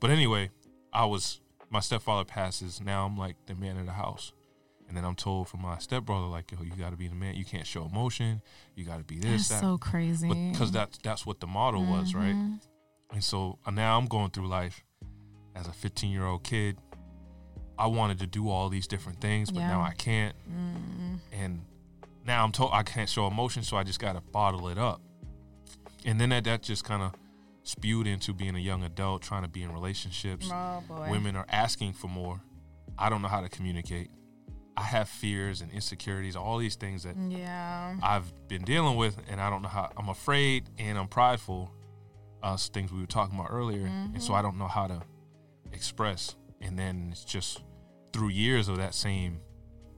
But anyway, I was my stepfather passes. Now I'm like the man of the house, and then I'm told from my stepbrother like, "Yo, you got to be the man. You can't show emotion. You got to be this, That's that." so crazy. because that's that's what the model was, right? Mhm. And so uh, now I'm going through life as a 15 year old kid. I wanted to do all these different things, but now I can't. Mm. And now I'm told I can't show emotion, so I just got to bottle it up. And then that, that just kind of spewed into being a young adult, trying to be in relationships. Oh boy. Women are asking for more. I don't know how to communicate. I have fears and insecurities, all these things that Yeah. I've been dealing with, and I don't know how. I'm afraid and I'm prideful. Uh, things we were talking about earlier, and so I don't know how to express. And then it's just through years of that same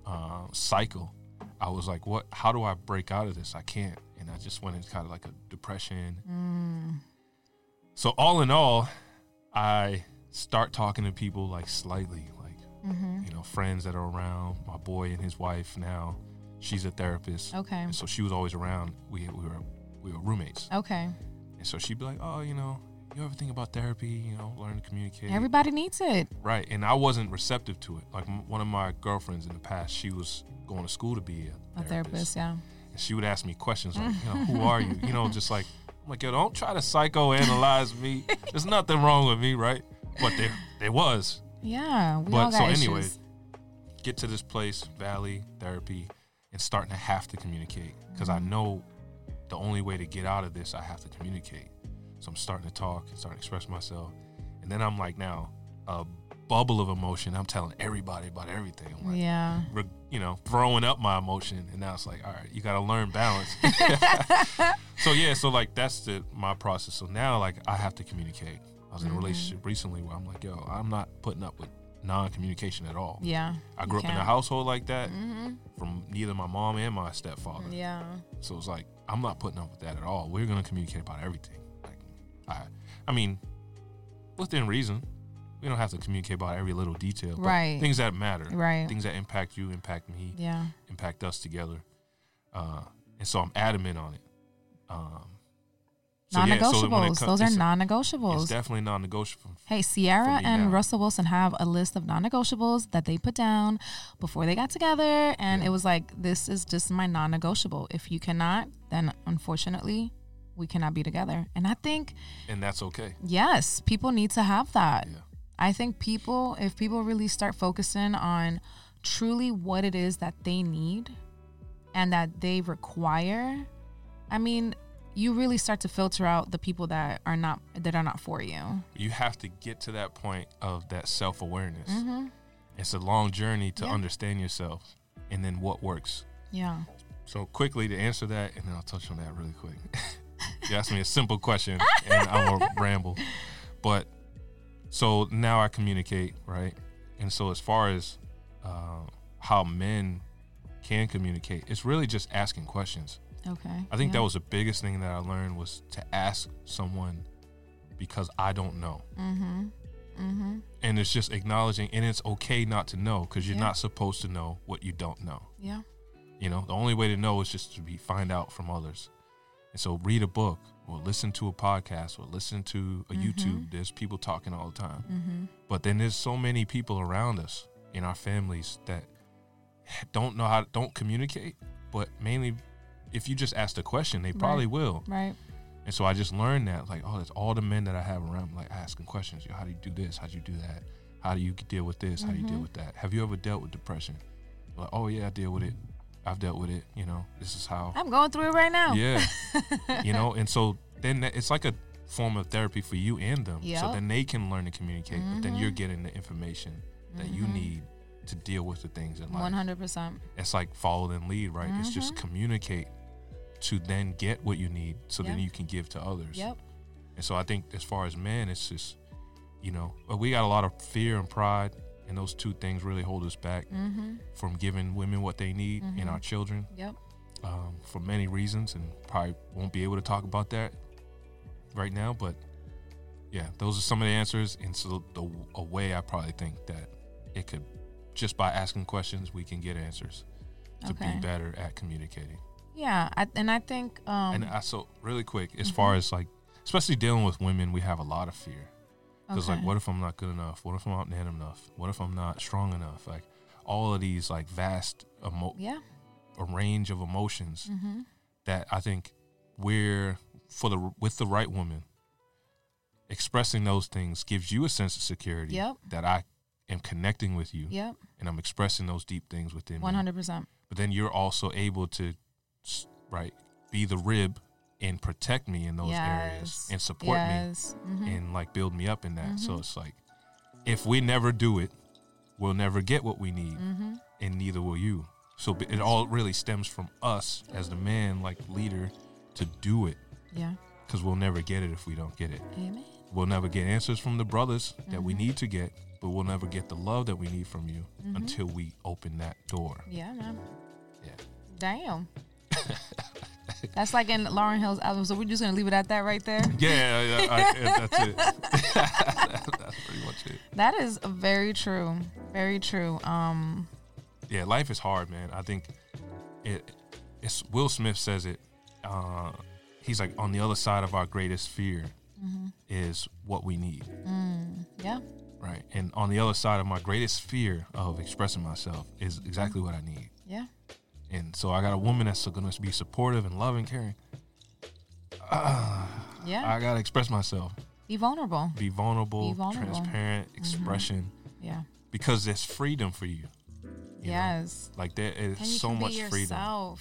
uh, cycle, I was like, "What? How do I break out of this? I can't." And I just went into kind of like a depression. Mm. So all in all, I start talking to people like slightly, like Mm-hmm. you know, friends that are around. My boy and his wife now, she's a therapist. Okay. And so she was always around. We we were we were roommates, Okay. and so she'd be like, "Oh, you know, you ever think about therapy? You know, learn to communicate." Everybody needs it. right, and I wasn't receptive to it. Like m- one of my girlfriends in the past, she was going to school to be a, A therapist, yeah. and she would ask me questions like, "You know, who are you?" You know, just like I'm like, "Yo, don't try to psychoanalyze me. There's nothing wrong with me, right?" But there there was. Yeah. We But all got so issues. anyway, get to this place, Valley Therapy, and starting to have to communicate because I mm-hmm. know the only way to get out of this, I have to communicate. So I'm starting to talk and starting to express myself, and then I'm like now a bubble of emotion. I'm telling everybody about everything. I'm like, Yeah. re- you know, throwing up my emotion, and now it's like, all right, you got to learn balance. so yeah, so like that's the my process. So now like I have to communicate. I was in a Mm-hmm. relationship recently where I'm like, yo, I'm not putting up with non-communication at all. Yeah. I grew up in a household like that Mm-hmm. from neither my mom and my stepfather. Yeah. So it's like I'm not putting up with that at all. We're gonna communicate about everything. I, I mean, within reason. We don't have to communicate about every little detail, but Right. things that matter, Right. things that impact you, impact me Yeah. impact us together. Uh, and so I'm adamant on it. Um, so Non-negotiables. so when it co- Those are non-negotiables. It's definitely non-negotiable. Hey, Ciara and now. Russell Wilson have a list of non-negotiables that they put down before they got together, and Yeah. it was like, "This is just my non-negotiable. If you cannot, then unfortunately, we cannot be together." And I think And that's okay. yes, people need to have that. Yeah. I think people, if people really start focusing on truly what it is that they need and that they require, I mean, you really start to filter out the people that are not that are not for you. You have to get to that point of that self-awareness. Mm-hmm. It's a long journey to Yeah. understand yourself and then what works. Yeah. So quickly to answer that, and then I'll touch on that really quick. you asked me a simple question, and I will ramble. But so now I communicate, right? And so as far as uh, how men can communicate, it's really just asking questions. Okay. I think yeah. that was the biggest thing that I learned was to ask someone because I don't know. Mm-hmm. Mm-hmm. And it's just acknowledging, and it's okay not to know because you're Yeah. not supposed to know what you don't know. Yeah. You know, the only way to know is just to be find out from others. And so read a book or listen to a podcast or listen to a YouTube. There's people talking all the time. Mm-hmm. But then there's so many people around us in our families that don't know how to don't communicate, but mainly if you just ask the question, they probably will. Right. And so I just learned that, like, oh, that's all the men that I have around, like asking questions. Yo, how do you do this? How do you do that? How do you deal with this? How do you deal Mhm. with that? Have you ever dealt with depression? Like, oh yeah, I deal with it. I've dealt with it. You know, this is how. I'm going through it right now. Yeah, you know, and so then it's like a form of therapy for you and them. So then they can learn to communicate, but then you're Mhm. getting the information that you Mhm. need to deal with the things in life. One hundred percent. It's like follow and lead, right? It's just Mhm. communicate to then get what you need, so then you can give to others. Yep. And so I think as far as men, it's just you know, we got a lot of fear and pride, and those two things really hold us back Mm-hmm. from giving women what they need and our children Yep. um, for many reasons, and probably won't be able to talk about that right now. But yeah, those are some of the answers, and so the a way I probably think that it could just by asking questions we can get answers to Okay. be better at communicating. Yeah, I, and I think um, and I so really quick as far as like, especially dealing with women, we have a lot of fear because like, what if I'm not good enough? What if I'm not man enough? What if I'm not strong enough? Like all of these like vast emo- yeah. a range of emotions Mm-hmm. that I think we're for the with the right woman. Expressing those things gives you a sense of security Yep. that I am connecting with you Yep. and I'm expressing those deep things within One hundred percent. But then you're also able to, right, be the rib and protect me in those areas and support Yes. me Mhm. and like build me up in that. So Mhm. it's like, if we never do it, we'll never get what we need, Mhm. and neither will you. So it all really stems from us as the man, like leader, to do it Yeah. because we'll never get it if we don't get it. Amen. We'll never get answers from the brothers that we Mhm. need to get, but we'll never get the love that we need from you Mhm. until we open that door. Yeah, man. Yeah. Damn. That's like in Lauryn Hill's album. So we're just gonna leave it at that right there. Yeah, yeah, I, yeah, that's it. that's pretty much it. That is very true. Very true. Um. Yeah, life is hard, man. I think it. It's Will Smith says it. Uh, he's like on the other side of our greatest fear mhm. is what we need, Mm, yeah. right? And on the other side of my greatest fear of expressing myself is exactly what I need. Yeah. And so I got a woman that's going to be supportive and loving, caring. Yeah. I got to express myself, Be vulnerable. be vulnerable, Be vulnerable. Mm-hmm. transparent, expression, Yeah. because there's freedom for you. you know? yes. Like there is so much freedom,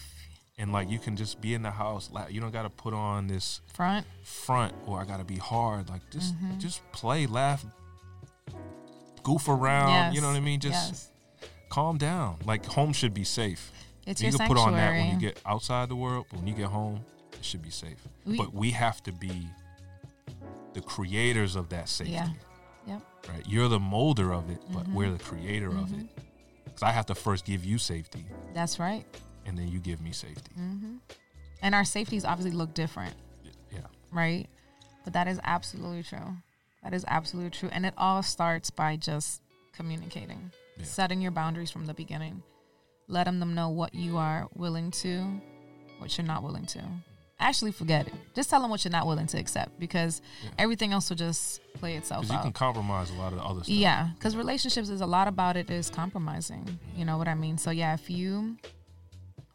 and like you can just be in the house. Like you don't got to put on this Front. front or I got to be hard. Like just Mhm. just play, laugh, goof around. Yes. You know what I mean? Just yes. calm down. Like home should be safe. It's you your can sanctuary. put on that when you get outside the world, but when you get home, it should be safe. We- but we have to be the creators of that safety. Yeah. Yep. Right. You're the molder of it, but Mhm. we're the creator of Mhm. it. Because I have to first give you safety, That's right. and then you give me safety. hmm And our safeties obviously look different, Yeah. right? But that is absolutely true. That is absolutely true. And it all starts by just communicating, Yeah. setting your boundaries from the beginning, letting them know what you are willing to, what you're not willing to. Actually, forget it. Just tell them what you're not willing to accept because Yeah. everything else will just play itself Because you can compromise a lot of the other stuff. Yeah, because relationships is a lot about it is compromising. You know what I mean? So yeah, if you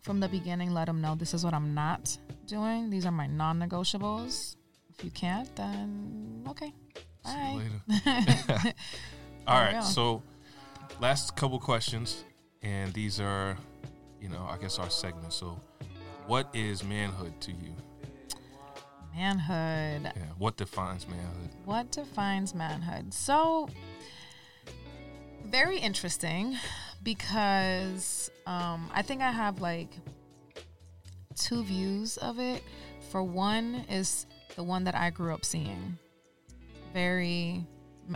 from the beginning let them know this is what I'm not doing. These are my non-negotiables. If you can't, then okay. Bye. you later. There All right. So, last couple questions, and these are, you know, I guess our segment. So, what is manhood to you? Manhood. Yeah. What defines manhood? What defines manhood? So, very interesting because um, I think I have like two views of it. For one, is the one that I grew up seeing, very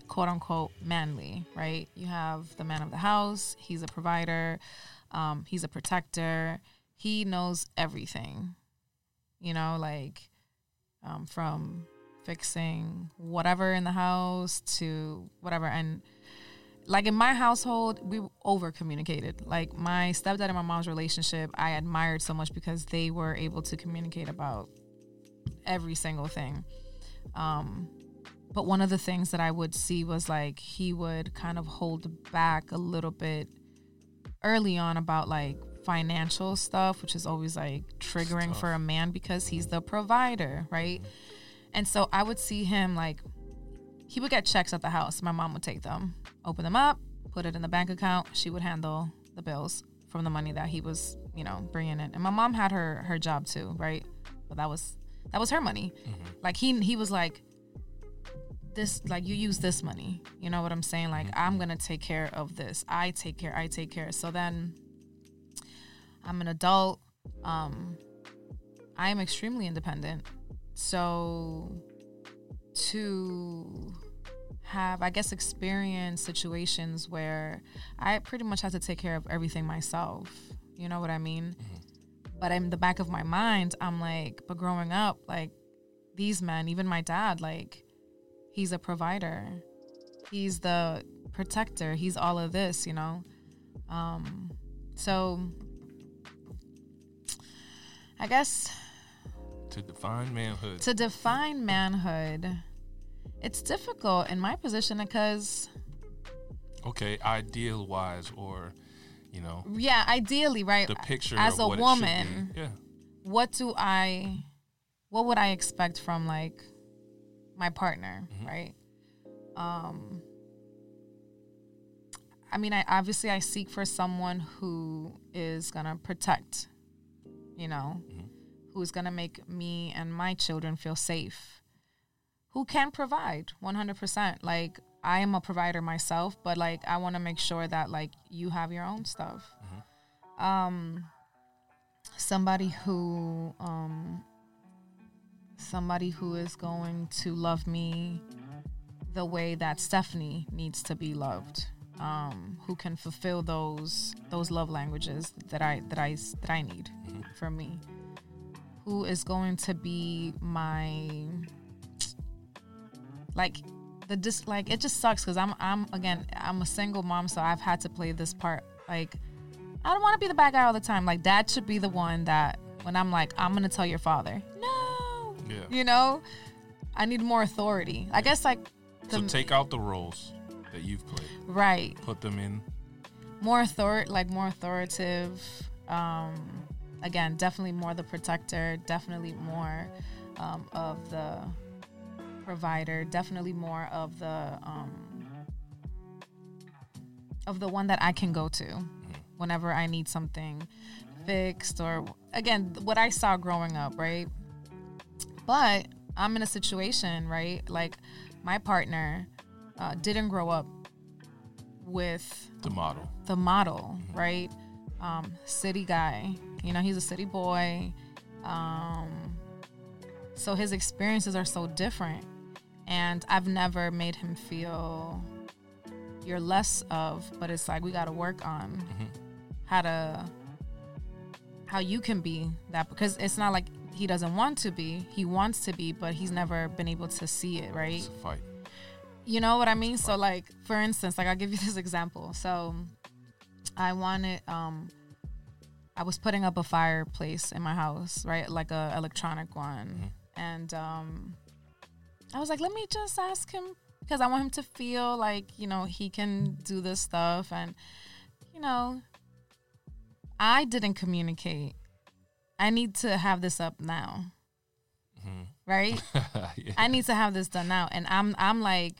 quote unquote manly, right? You have the man of the house, he's a provider, um, he's a protector, he knows everything, you know, like um, from fixing whatever in the house to whatever. And like in my household, we over communicated. Like my stepdad and my mom's relationship, I admired so much because they were able to communicate about every single thing. Um, but one of the things that I would see was like he would kind of hold back a little bit early on about like financial stuff, which is always like triggering for a man because he's the provider, right? And so I would see him like he would get checks at the house. My mom would take them, open them up, put it in the bank account. She would handle the bills from the money that he was, you know, bringing in. And my mom had her her job too, right? But that was that was her money. Mm-hmm. Like he he was like this like you use this money. You know what I'm saying? Like I'm going to take care of this. I take care, I take care. So then I'm an adult. Um I am extremely independent. So to have, I guess, experienced situations where I pretty much had to take care of everything myself. You know what I mean? But in the back of my mind, I'm like, but growing up, like these men, even my dad, like he's a provider, he's the protector, he's all of this, you know. Um, so I guess To define manhood. to define manhood, it's difficult in my position because okay, ideal wise, or you know, yeah, ideally, right? the picture as a woman. Yeah. what do I what would I expect from like my partner, Mhm. right? Um I mean, I obviously I seek for someone who is going to protect, you know, Mhm. who's going to make me and my children feel safe. Who can provide 100%. Like I am a provider myself, but like I want to make sure that like you have your own stuff. Um somebody who um somebody who is going to love me the way that Stephanie needs to be loved. Um, who can fulfill those those love languages that I that I that I need for me. Who is going to be my like the dis like it just sucks because I'm I'm again I'm a single mom so I've had to play this part like I don't want to be the bad guy all the time like dad should be the one that when I'm like I'm gonna tell your father no Yeah. you know? I need more authority. I guess like the So take out the roles that you've played, right. Put them in. more author like more authoritative um again definitely more the protector definitely more um, of the provider definitely more of the um of the one that i can go to whenever i need something fixed or again what i saw growing up right but i'm in a situation right like my partner uh, didn't grow up with The model. the model, right? Um, city guy. You know, he's a city boy. Um, so his experiences are so different. And I've never made him feel you're less of, but it's like we got to work on how to, how you can be that because it's not like he doesn't want to be. He wants to be, but he's never been able to see it, right? It's a fight. You know what I mean? So like for instance, like I'll give you this example. So I wanted um I was putting up a fireplace in my house, right? Like a electronic one. And um I was like, let me just ask him because I want him to feel like, you know, he can do this stuff and you know, I didn't communicate. I need to have this up now. Mm-hmm. Right? I need to have this done now. And I'm I'm like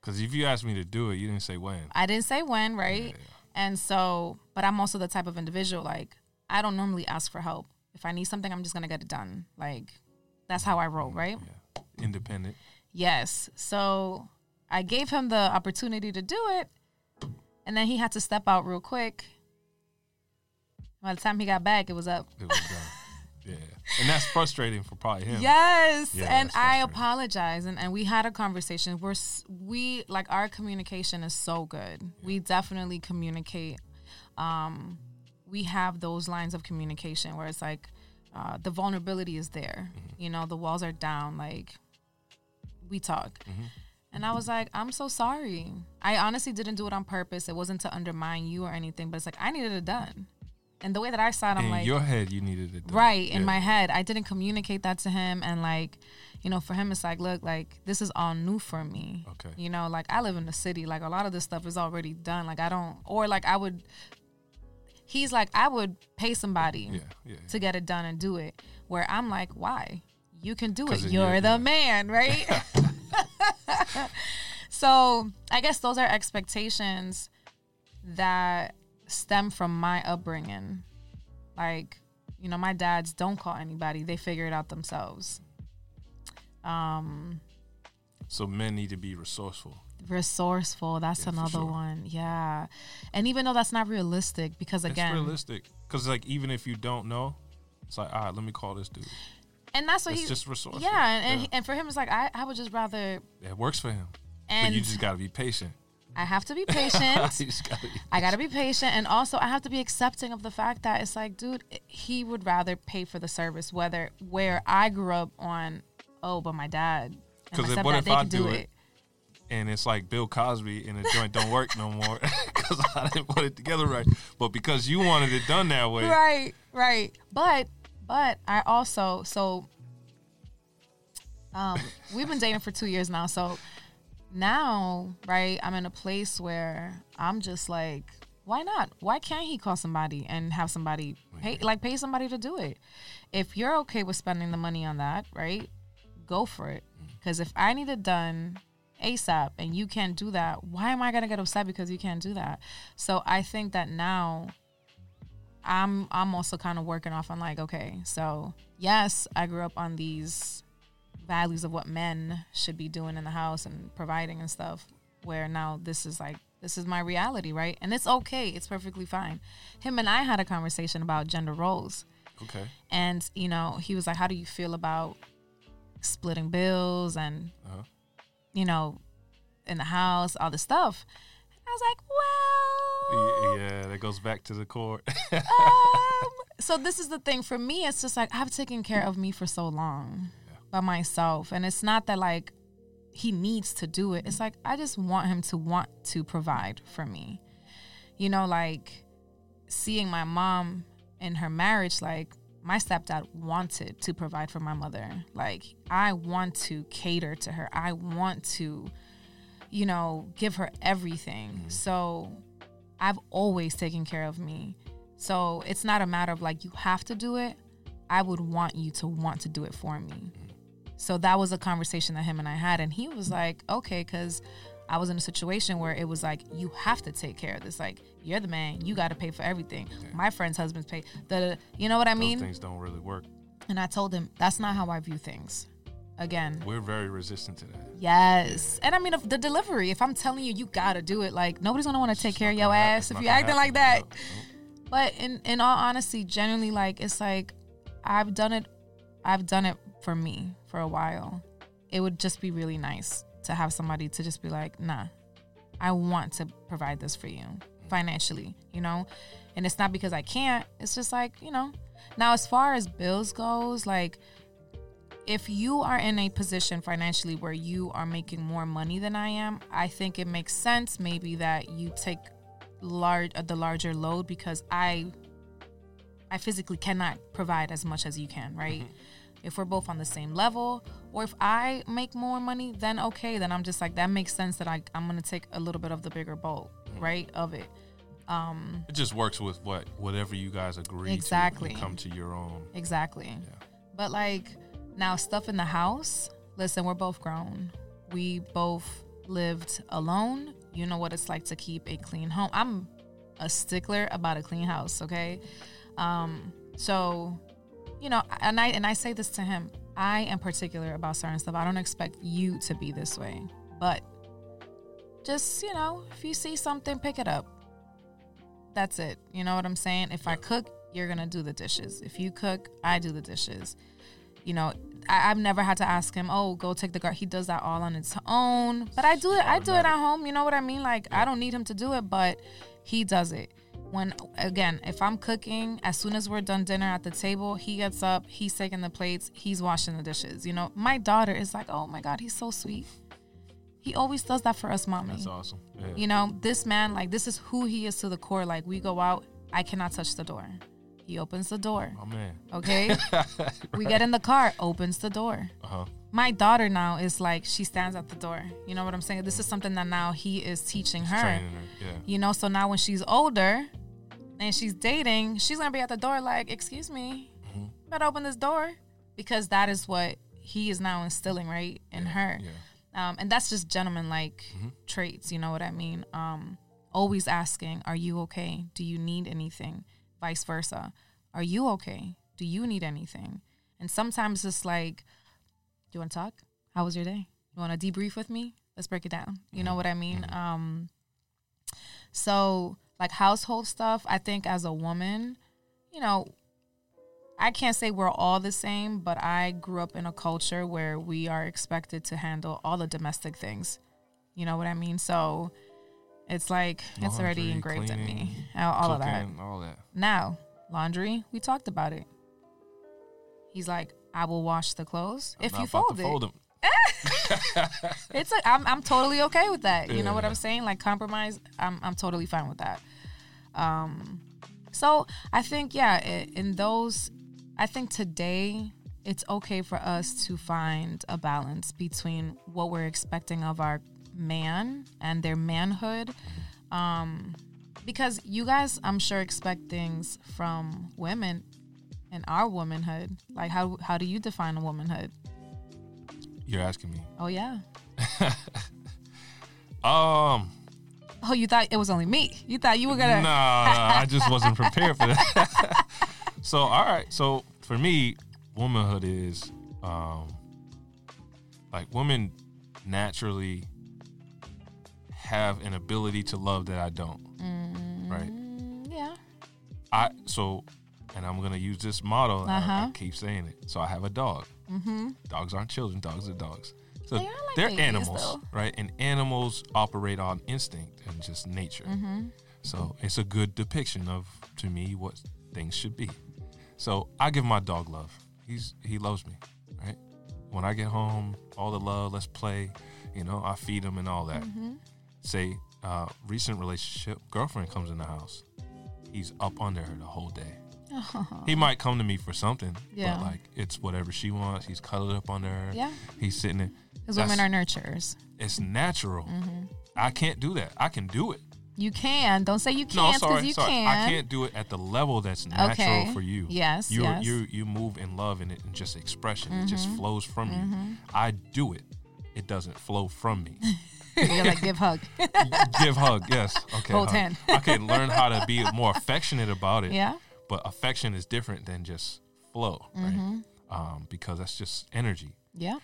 Because if you asked me to do it, you didn't say when. I didn't say when, right? And so, but I'm also the type of individual like I don't normally ask for help. If I need something, I'm just gonna get it done. Like that's how I roll, mm, right? Yeah. Independent. Yes. So I gave him the opportunity to do it, and then he had to step out real quick. By the time he got back, it was up. It was done. Yeah. And that's frustrating for probably him. Yes, Yeah, and I apologize, and, and we had a conversation. We're we like our communication is so good. We definitely communicate. Um, we have those lines of communication where it's like uh, the vulnerability is there. Mm-hmm. You know, the walls are down. Like we talk, Mm-hmm. and I was like, I'm so sorry. I honestly didn't do it on purpose. It wasn't to undermine you or anything, but it's like I needed it done. And the way that I saw it, I'm In like, your head, you needed it right in Yeah. my head. I didn't communicate that to him. And like you know for him it's like look like this is all new for me. Okay. you know like i live in the city. Like a lot of this stuff is already done. Like i don't or like i would he's like i would pay somebody Yeah. Yeah. to get it done and do it. Where i'm like why? You can do it. You're you're- the man right? So i guess those are expectations that stem from my upbringing like you know my dads don't call anybody they figure it out themselves um So men need to be resourceful. resourceful that's Yeah, another sure. one yeah and even though that's not realistic because again it's realistic. Because like even if you don't know, it's like all right, let me call this dude. and that's what It's he's just resourceful. yeah and, and, Yeah. and for him it's like I, I would just rather It works for him. And you just got to be patient. I have to be patient. Gotta be- I gotta be patient, and also I have to be accepting of the fact that it's like, dude, he would rather pay for the service. Whether where I grew up on, oh, but my dad, and 'Cause my what if they I could do it? and it's like Bill Cosby and the joint don't work no more because I didn't put it together right. But because you wanted it done that way, Right, right. But but I also so um we've been dating for two years now, so now, right, I'm in a place where I'm just like, why not? Why can't he call somebody and have somebody pay like pay somebody to do it? If you're okay with spending the money on that, right? Go for it. Mm-hmm. Because if I need it done ASAP and you can't do that, why am I gonna get upset because you can't do that? So I think that now I'm I'm also kind of working off on like, okay, so yes, I grew up on these values of what men should be doing in the house and providing and stuff. Where now this is like this is my reality, right? And it's okay. It's perfectly fine. Him and I had a conversation about gender roles. okay, And, you know, he was like, How do you feel about splitting bills and, Uh-huh. you know, in the house, all this stuff? And I was like, Well, yeah, that goes back to the core. um, so this is the thing for me it's just like i've taken care of me for so long by myself. And it's not that like he needs to do it. It's like i just want him to want to provide for me. You know like seeing my mom in her marriage like my stepdad wanted to provide for my mother. Like i want to cater to her. I want to you know give her everything. Mm-hmm. So I've always taken care of me. So it's not a matter of like you have to do it. I would want you to want to do it for me. Mm-hmm. So that was a conversation that him and I had. And he was like, okay, because I was in a situation where it was like, you have to take care of this. Like, you're the man. You got to pay for everything. My friend's husband's pay. The, you know what I Those mean? things don't really work. And I told him, that's not how I view things. Again, We're very resistant to that. Yes. And I mean, if the delivery, if I'm telling you, you gotta do it, like, nobody's gonna wanna take care of your Not ass it's if you gonna acting like that. happen. No, no. But in, in all honesty, genuinely, like, it's like, I've done it, I've done it for me for a while. It would just be really nice to have somebody to just be like, nah, I want to provide this for you financially, you know? And it's not because I can't, it's just like, you know. Now, as far as bills goes, like, if you are in a position financially where you are making more money than I am, I think it makes sense maybe that you take large uh, the larger load because I I physically cannot provide as much as you can, right? If we're both on the same level, or if I make more money, then okay, then I'm just like that makes sense that I I'm gonna take a little bit of the bigger boat, right, of it. Um, It just works with what whatever you guys agree Exactly. to. Come to your own. Exactly. Yeah. But like now stuff in the house, listen, we're both grown. We both lived alone. You know what it's like to keep a clean home. I'm a stickler about a clean house, okay? Um so you know, and I and I say this to him. I am particular about certain stuff. I don't expect you to be this way. But just, you know, if you see something, pick it up. That's it. You know what I'm saying? If I cook, you're gonna do the dishes. If you cook, I do the dishes. You know, I, I've never had to ask him, "Oh, go take the gar." He does that all on its own. But I do it. I do it at home. You know what I mean? Like I don't need him to do it, but he does it. When again, if I'm cooking, as soon as we're done dinner at the table, he gets up, he's taking the plates, he's washing the dishes. You know, my daughter is like, "Oh my god, he's so sweet." He always does that for us, mommy. That's awesome. Yeah. You know, this man, like, this is who he is to the core. Like, we go out, I cannot touch the door. He opens the door. My man. Okay. we get in the car, opens the door. Uh huh. My daughter now is like, she stands at the door. You know what I'm saying? This is something that now he is teaching her. Training her. Yeah. You know, so now when she's older and she's dating, she's to be at the door like, excuse me, Mm-hmm. better open this door. Because that is what he is now instilling, right, in her Yeah. um, and that's just gentleman like traits you know what i mean um, always asking are you okay do you need anything vice versa are you okay do you need anything and sometimes it's like you want to talk how was your day you want to debrief with me let's break it down you know what i mean um, so like household stuff i think as a woman you know I can't say we're all the same, but I grew up in a culture where we are expected to handle all the domestic things. You know what I mean? So it's like it's already Laundry, engraved in me. All, all of that. All that. Now, laundry, we talked about it. He's like, I will wash the clothes I'm if you fold to it. fold. It's like I'm I'm totally okay with that. You know what I'm saying? Like compromise, I'm I'm totally fine with that. Um, so I think yeah, i- in those, I think today it's okay for us to find a balance between what we're expecting of our man and their manhood. Um, because you guys, I'm sure, expect things from women and our womanhood. Like how how do you define a womanhood? You're asking me. Oh yeah. Um, Oh, you thought it was only me. You thought you were gonna. Nah, I just wasn't prepared for that. so, all right. So, for me, womanhood is um, like women naturally have an ability to love that I don't. Right. Mm, yeah. I so, and I'm gonna use this model. and I- I, Uh-huh. keep saying it. So I have a dog. Mm-hmm. Dogs aren't children. Dogs are dogs. So They are like they're babies, animals, though. right? And animals operate on instinct and just nature. Mm-hmm. So it's a good depiction of, to me, what things should be. So I give my dog love. He's he loves me, right? When I get home, all the love, let's play. You know, I feed him and all that. Mm-hmm. Say, uh, recent relationship, girlfriend comes in the house. He's up under her the whole day. He might come to me for something, Yeah. but like it's whatever she wants. He's cuddled up on her. Yeah. He's sitting there. Because women are nurturers. It's natural. Mm-hmm. I can't do that. I can do it. You can. Don't say you can't because sorry, you sorry. can. I can't do it at the level that's natural Okay. for you. Yes, you yes. you you move in love and it and just expression. It just Mm-hmm. flows from you. I do it. It doesn't flow from me. You're like give hug. Give hug, yes. Okay. Hold hug. hand. I can learn how to be more affectionate about it. yeah. But affection is different than just flow, right? Mm-hmm. Um, because that's just energy. Yeah.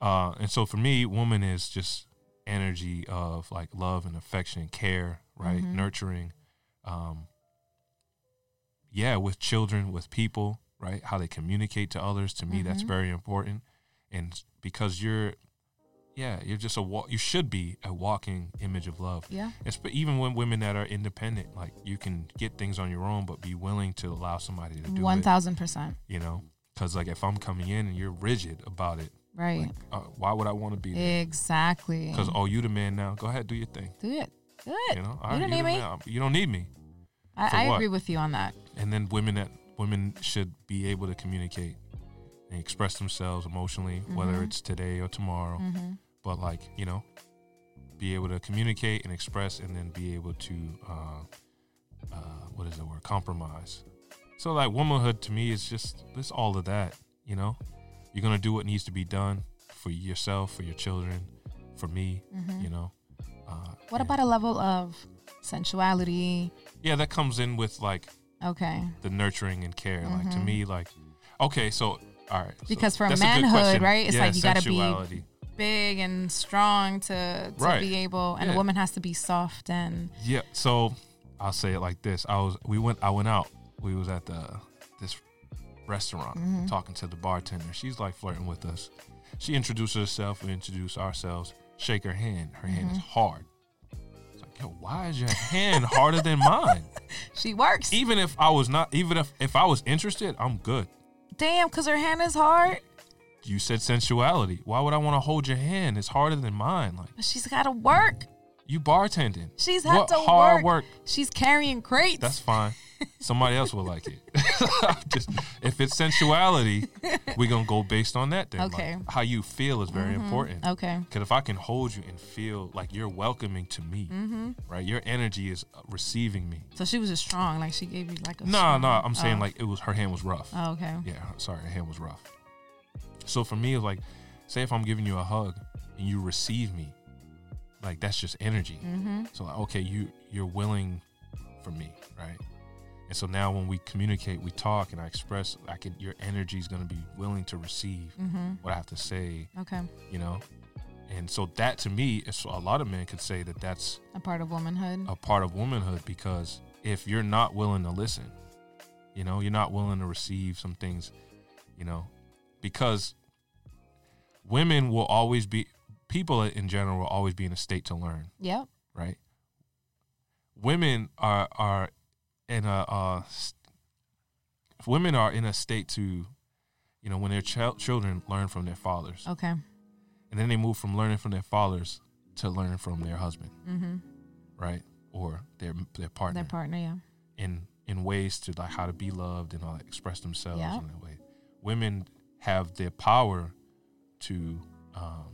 Uh, and so for me, woman is just energy of like love and affection, care, right? Mm-hmm. Nurturing. Um, yeah, with children, with people, right? How they communicate to others. To me, that's Mhm. very important. And because you're, yeah, you're just a walk. You should be a walking image of love. Yeah. It's, but even when women that are independent, like you can get things on your own, but be willing to allow somebody to do One it. thousand percent. You know, because like if I'm coming in and you're rigid about it, Right. like, uh, why would I want to be there? Exactly. Because oh, you the man now. Go ahead, do your thing. do it. Do it. You know, You don't need me. man. You don't need me. I, I agree with you on that. And then women that women should be able to communicate and express themselves emotionally, whether Mhm. it's today or tomorrow. Mm-hmm. But like you know, be able to communicate and express, and then be able to uh, uh, what is the word? Compromise. So like womanhood to me is just it's all of that. You know, you're gonna do what needs to be done for yourself, for your children, for me. Mm-hmm. You know. Uh, What about a level of sensuality? Yeah, that comes in with like Okay. the nurturing and care. Like to Mhm. me, like okay, so all right. so Because for a good manhood, right, it's Yeah, like you gotta be-. Big and strong to, to Right. be able, and Yeah. a woman has to be soft and Yeah. So I'll say it like this: I was we went I went out. We was at the this restaurant Mhm. talking to the bartender. She's like flirting with us. She introduced herself. We introduced ourselves. Shake her hand. Her hand is Mm-hmm. hard. It's like, yo, why is your hand harder than mine? she works. Even if I was not, even if if I was interested, I'm good. Damn, because her hand is hard. You said sensuality. Why would I want to hold your hand? It's harder than mine. Like But she's got to work. you bartending. She's had what to hard work. work. She's carrying crates. That's fine. Somebody else will like it. Just if it's sensuality, we're gonna go based on that. Then, Okay. Mm-hmm. how you feel is very important. okay. Because if I can hold you and feel like you're welcoming to me, Mm-hmm. right? Your energy is uh, receiving me. So she was just strong. Like she gave you like a. No, strong- no, I'm saying oh. like it was her hand was rough. Oh, okay. Yeah, sorry, her hand was rough. So for me, it's like, say if I'm giving you a hug and you receive me, like that's just energy. Mm-hmm. So like, okay, you you're willing for me, right? And so now when we communicate, we talk, and I express, I can your energy is gonna be willing to receive Mm-hmm. what I have to say, Okay. you know. And so that to me, is a lot of men could say that that's A part of womanhood. a part of womanhood because if you're not willing to listen, you know, you're not willing to receive some things, you know, because women will always be people in general will always be in a state to learn, Yep. right? Women are are in a uh, women are in a state to, you know, when their chil- children learn from their fathers, Okay. and then they move from learning from their fathers to learning from their husband, Mm-hmm. right, or their their partner, Their partner. Yeah. in in ways to like how to be loved and like express themselves Yeah. in that way. Women have the power to um,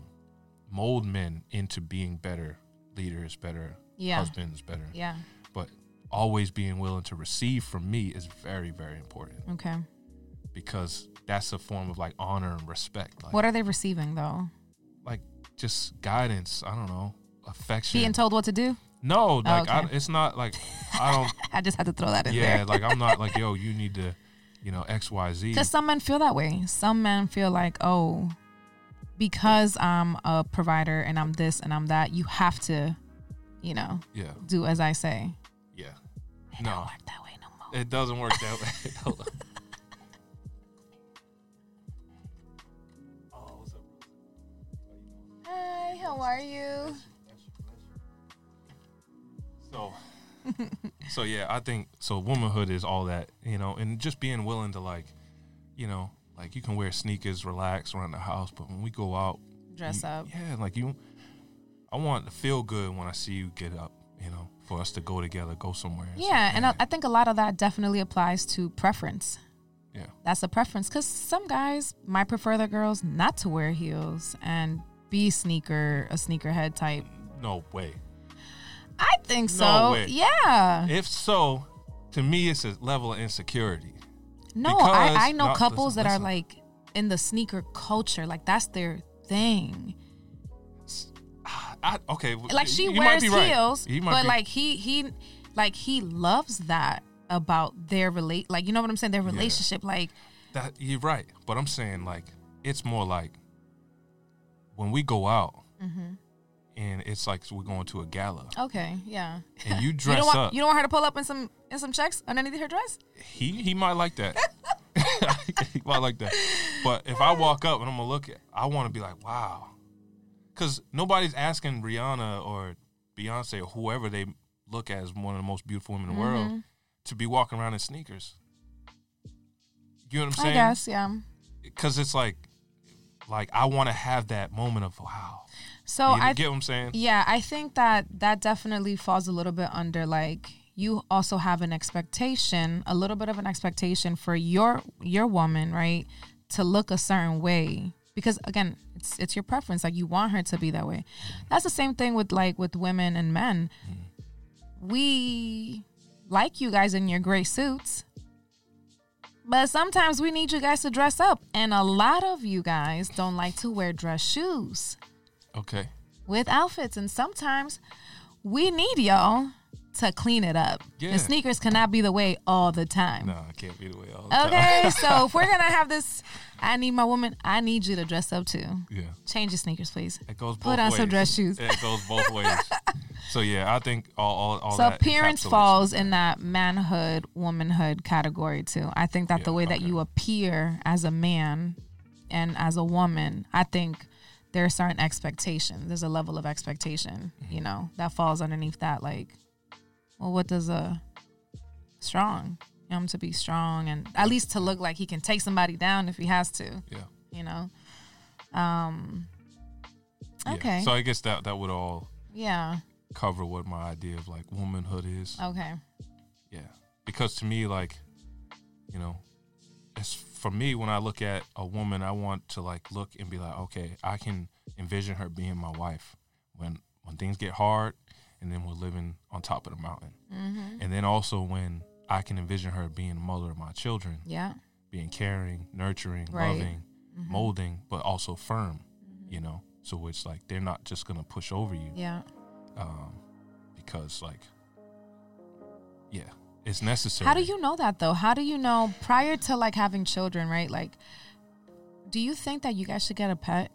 mold men into being better leaders, better Yeah. husbands, better. Yeah. But always being willing to receive from me is very, very important Okay. because that's a form of like honor and respect. Like, What are they receiving though? like just guidance. I don't know, affection. Being told what to do? no, like I, okay. it's not like I don't. I just had to throw that in yeah, there. Yeah, like I'm not like yo. You need to, you know, X, Y, Z. Because some men feel that way. Some men feel like, oh, because I'm a provider and I'm this and I'm that, you have to, you know, Yeah, do as I say. yeah. It No. work that way no more. It doesn't work that way. Hold on. Oh, what's up? Hi, how are you? So, so yeah, I think so. Womanhood is all that, you know, and just being willing to like, you know, like you can wear sneakers, relax around the house, but when we go out, Dress you- up. yeah, like you, I want to feel good when I see you get up, you know, for us to go together, go somewhere. Yeah, and I, I think a lot of that definitely applies to preference. yeah, That's a preference because some guys might prefer their girls not to wear heels and be sneaker, a sneakerhead type. no way. I think so. No way. Yeah. If so, to me, it's a level of insecurity. No, Because- I, I know no, couples listen, that are listen. like in the sneaker culture, like that's their thing. I, okay, Like she might wears right. heels, might but be- like he he like he loves that about their relate. Like you know what I'm saying? Their relationship. Like That you're right, but I'm saying like it's more like when we go out Mm-hmm. And it's like we're going to a gala okay, yeah. and you You dress don't want up. you don't want her to pull up in some in some checks underneath her dress. he he might like that. he might like that. But if I walk up and I'm gonna look at, I want to be like, wow, because nobody's asking Rihanna or Beyonce or whoever they look at as one of the most beautiful women in the Mm-hmm. world to be walking around in sneakers. You know what I'm saying? I guess, yeah. because it's like like I want to have that moment of wow. So you I get what I'm saying? Yeah, I think that that definitely falls a little bit under like you also have an expectation, a little bit of an expectation for your your woman, right, to look a certain way because again, it's it's your preference like you want her to be that way. That's the same thing with like with women and men. Mm. We like you guys in your gray suits. But sometimes we need you guys to dress up, and a lot of you guys don't like to wear dress shoes Okay. with outfits, and sometimes we need y'all to clean it up. Yeah. And sneakers cannot be the way all the time. No, it can't be the way all the time. Okay, so if we're gonna have this, I need my woman. I need you to dress up too. Yeah. Change your sneakers, please. It goes both Put on ways. some dress shoes. It goes both ways. so yeah, I think all all, all So appearance falls in that manhood, womanhood category too. I think that the Yeah, way that you appear as a man and as a woman, I think there are certain expectations. There's a level of expectation, Mm-hmm. you know, that falls underneath that. Like, well, what does a strong? You know, to be strong and at least to look like he can take somebody down if he has to. Yeah. You know. Um. yeah. Okay. So I guess that that would all yeah. cover what my idea of like womanhood is. Okay. Yeah. Because to me, like, you know, it's for me when I look at a woman, I want to like look and be like, okay, I can envision her being my wife when when things get hard, and then we're living on top of the mountain, Mm-hmm. and then also when I can envision her being the mother of my children, Yeah. being caring, nurturing, Right. loving, molding, but also firm. You know, so it's like they're not just gonna push over you Yeah. um, because like, yeah, it's necessary. How do you know that though? How do you know prior to like having children, right? Like, do you think that you guys should get a pet?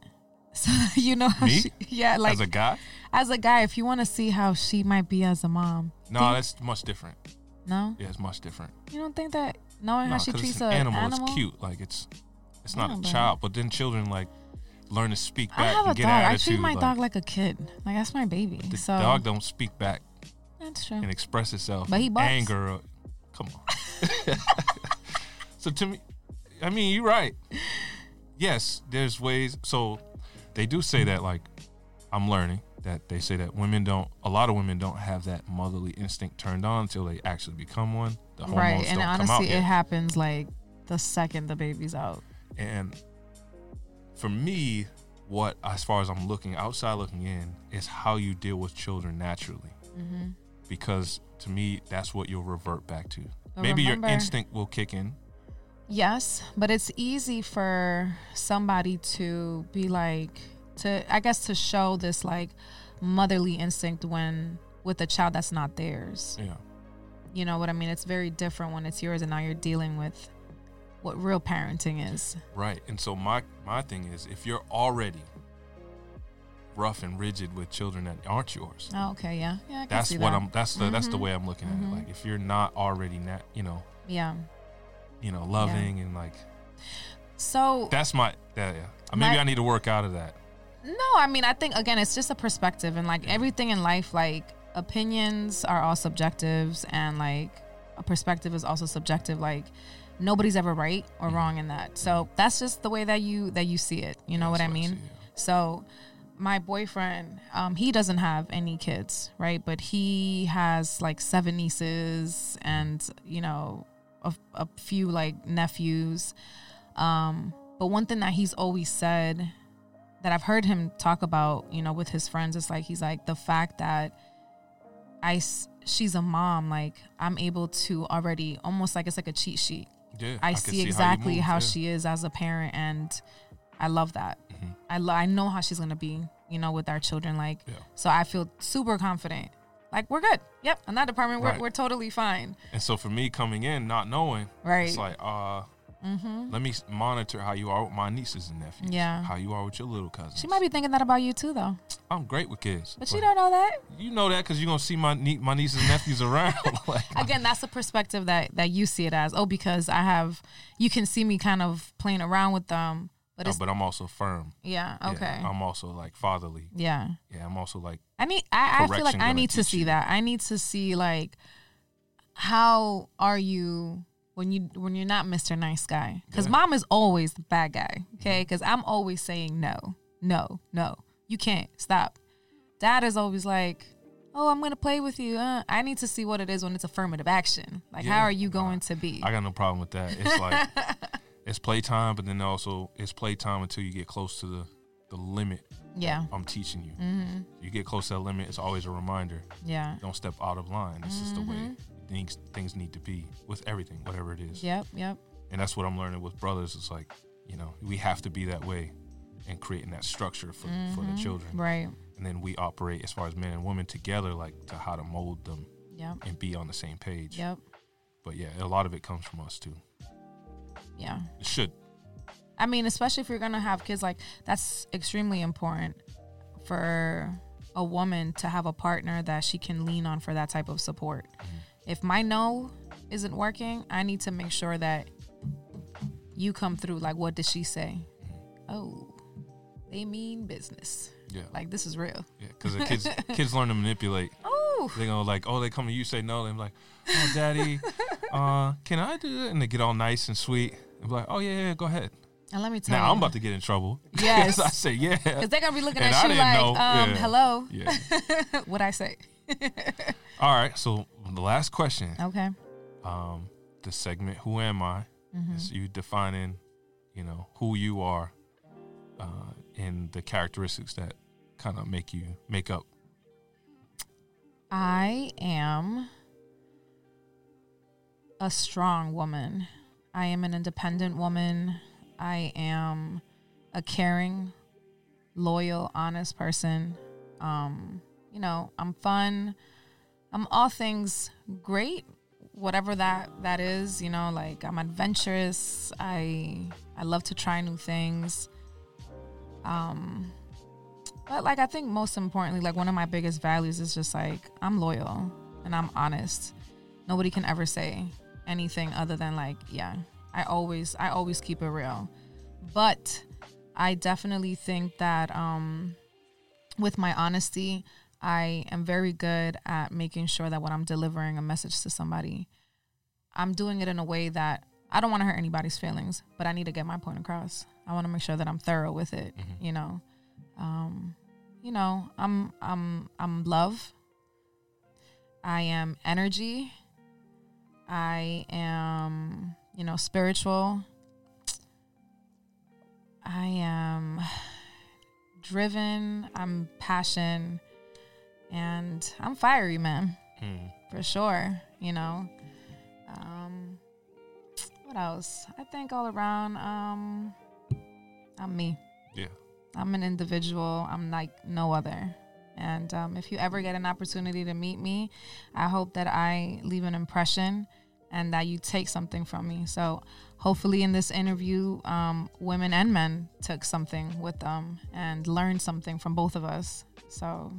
So you know how Me? she, yeah, like as a guy? as a guy, if you want to see how she might be as a mom. No, think- that's much different. no, Yeah, it's much different. you don't think that knowing No, how she treats an an animal, animal, it's cute. Like it's, it's not Yeah, a child. But then children like, learn to speak back. I have a and get dog. I treat my like, dog like a kid. Like that's my baby. the so dog don't speak back that's true. and express itself. But he barks. anger. or- Come on. so to me, I mean, you're right. Yes, there's ways. So they do say that, like, I'm learning that they say that women don't. A lot of women don't have that motherly instinct turned on until they actually become one. The hormones Right. And don't come out honestly, yet. it happens like the second the baby's out. And for me, what as far as I'm looking outside looking in is how you deal with children naturally. Mm-hmm. Because to me, that's what you'll revert back to. But Maybe remember- your instinct will kick in. Yes, but it's easy for somebody to be like to I guess to show this like motherly instinct when with a child that's not theirs. Yeah. You know what I mean? It's very different when it's yours and now you're dealing with what real parenting is. Right. And so my my thing is if you're already rough and rigid with children that aren't yours, Oh, okay, yeah. Yeah, I can that's what that. I'm that's the that's the Mhm. way I'm looking at Mhm. it. Like if you're not already not, you know, Yeah. You know, loving and like So that's my that yeah. Maybe My- I need to work out of that. No, I mean, I think again, it's just a perspective, and like everything in life, like opinions are all subjectives, and like a perspective is also subjective. Like nobody's ever right or Mm-hmm. wrong in that. So that's just the way that you that you see it. You know what I That's mean? see, yeah. So my boyfriend, um, he doesn't have any kids, right? But he has like seven nieces and you know a, a few like nephews. Um, but one thing that he's always said that I've heard him talk about, you know, with his friends, is like he's like the fact that I she's a mom, like I'm able to already almost like it's like a cheat sheet. Yeah. I, can see how you exactly move, how, yeah. she is as a parent, and I love that. Mhm. I lo- I know how she's gonna be, you know, with our children. Like, Yeah. so I feel super confident. Like we're good. Yep, in that department, we're Right. we're totally fine. And so for me coming in not knowing, Right. it's like uh Mm-hmm. let me monitor how you are with my nieces and nephews. Yeah. How you are with your little cousins. She might be thinking that about you too, though. I'm great with kids. But you don't know that. You know that because you're gonna see my nie- my nieces and nephews around. like, Again, that's the perspective that that you see it as. Oh, because I have, you can see me kind of playing around with them. But no, but I'm also firm. yeah, Yeah, okay, I'm also like fatherly. yeah. Yeah, I'm also like I need. I, I feel like I need to see you. that. I need to see like how are you when you when you're not Mr. Nice Guy? Because Yeah. mom is always the bad guy. Okay, because I'm always saying no, no, no. You can't stop. Dad is always like, oh, I'm gonna play with you. Uh, I need to see what it is when it's affirmative action. Like, Yeah. how are you going to be? I got no problem with that. It's like it's playtime, but then also it's playtime until you get close to the the limit yeah, I'm teaching you. hmm You get close to that limit. It's always a reminder. yeah, Don't step out of line. This is the way Mhm. things things need to be with everything, whatever it is. yep, yep. And that's what I'm learning with brothers. It's like you know we have to be that way and creating that structure for for the Mhm. children. Right. And then we operate as far as men and women together, like to how to mold them Yep. and be on the same page. Yep. But yeah, a lot of it comes from us too. Yeah. It should. I mean, especially if you're gonna have kids, like that's extremely important for a woman to have a partner that she can lean on for that type of support. If my no isn't working, I need to make sure that you come through. Like, what did she say? Oh, they mean business. Yeah. Like this is real. Yeah, because the kids kids learn to manipulate. Oh, They go like, oh, they come to you say no. They're like, oh, daddy, uh, can I do it? And they get all nice and sweet. Be like, oh yeah, yeah, go ahead. and let me tell Now you, Now I'm about to get in trouble. Yes. I say yeah. because they're gonna be looking And at I you like, um, Yeah. hello, Yeah. what I say? All right. So the last question, Okay. um, the segment, who am I? Mhm. Is you defining, you know, who you are, uh, and the characteristics that kind of make you make up. I am a strong woman. I am an independent woman. I am a caring, loyal, honest person. Um, you know, I'm fun. I'm all things great, whatever that that is, you know, like I'm adventurous. I I love to try new things. Um but like I think most importantly, like one of my biggest values is just like I'm loyal and I'm honest. Nobody can ever say anything other than like, yeah, I always I always keep it real. But I definitely think that um, with my honesty, I am very good at making sure that when I'm delivering a message to somebody, I'm doing it in a way that I don't want to hurt anybody's feelings, but I need to get my point across. I want to make sure that I'm thorough with it. Mhm. You know, um, you know, I'm I'm I'm love. I am energy. I am, you know, spiritual. I am driven. I'm passion, and I'm fiery, man Hmm. for sure. You know, um, what else? I think all around, um, I'm me. Yeah. I'm an individual. I'm like no other. And um, if you ever get an opportunity to meet me, I hope that I leave an impression and that you take something from me. So hopefully, in this interview, um, women and men took something with them and learned something from both of us. So,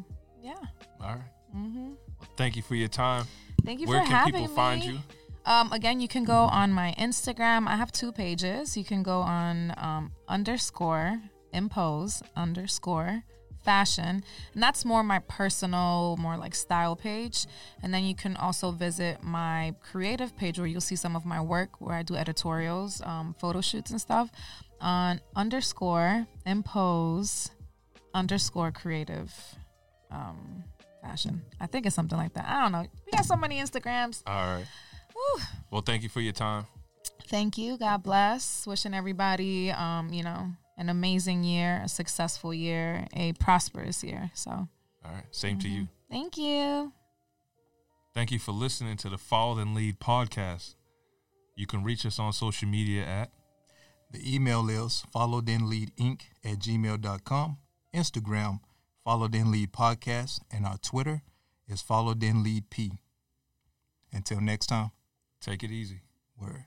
yeah. All right. hmm Well, thank you for your time. Thank you Where for can people find you? Um, again, you can go on my Instagram. I have two pages. You can go on um, underscore MPoze underscore fashion, and that's more my personal, more like style page. And then you can also visit my creative page where you'll see some of my work where I do editorials, um, photo shoots, and stuff on underscore MPoze underscore creative um, fashion. I think it's something like that. I don't know. We got so many Instagrams. All right. Well, thank you for your time. Thank you. God bless. Wishing everybody, um, you know, an amazing year, a successful year, a prosperous year. So, All right. Same to mhm. you. thank you. Thank you for listening to the Follow Then Lead podcast. You can reach us on social media at The email is follow then lead inc at gmail.com, Instagram, follow then lead podcast, and our Twitter is follow then lead p. Until next time, Take It Easy. word.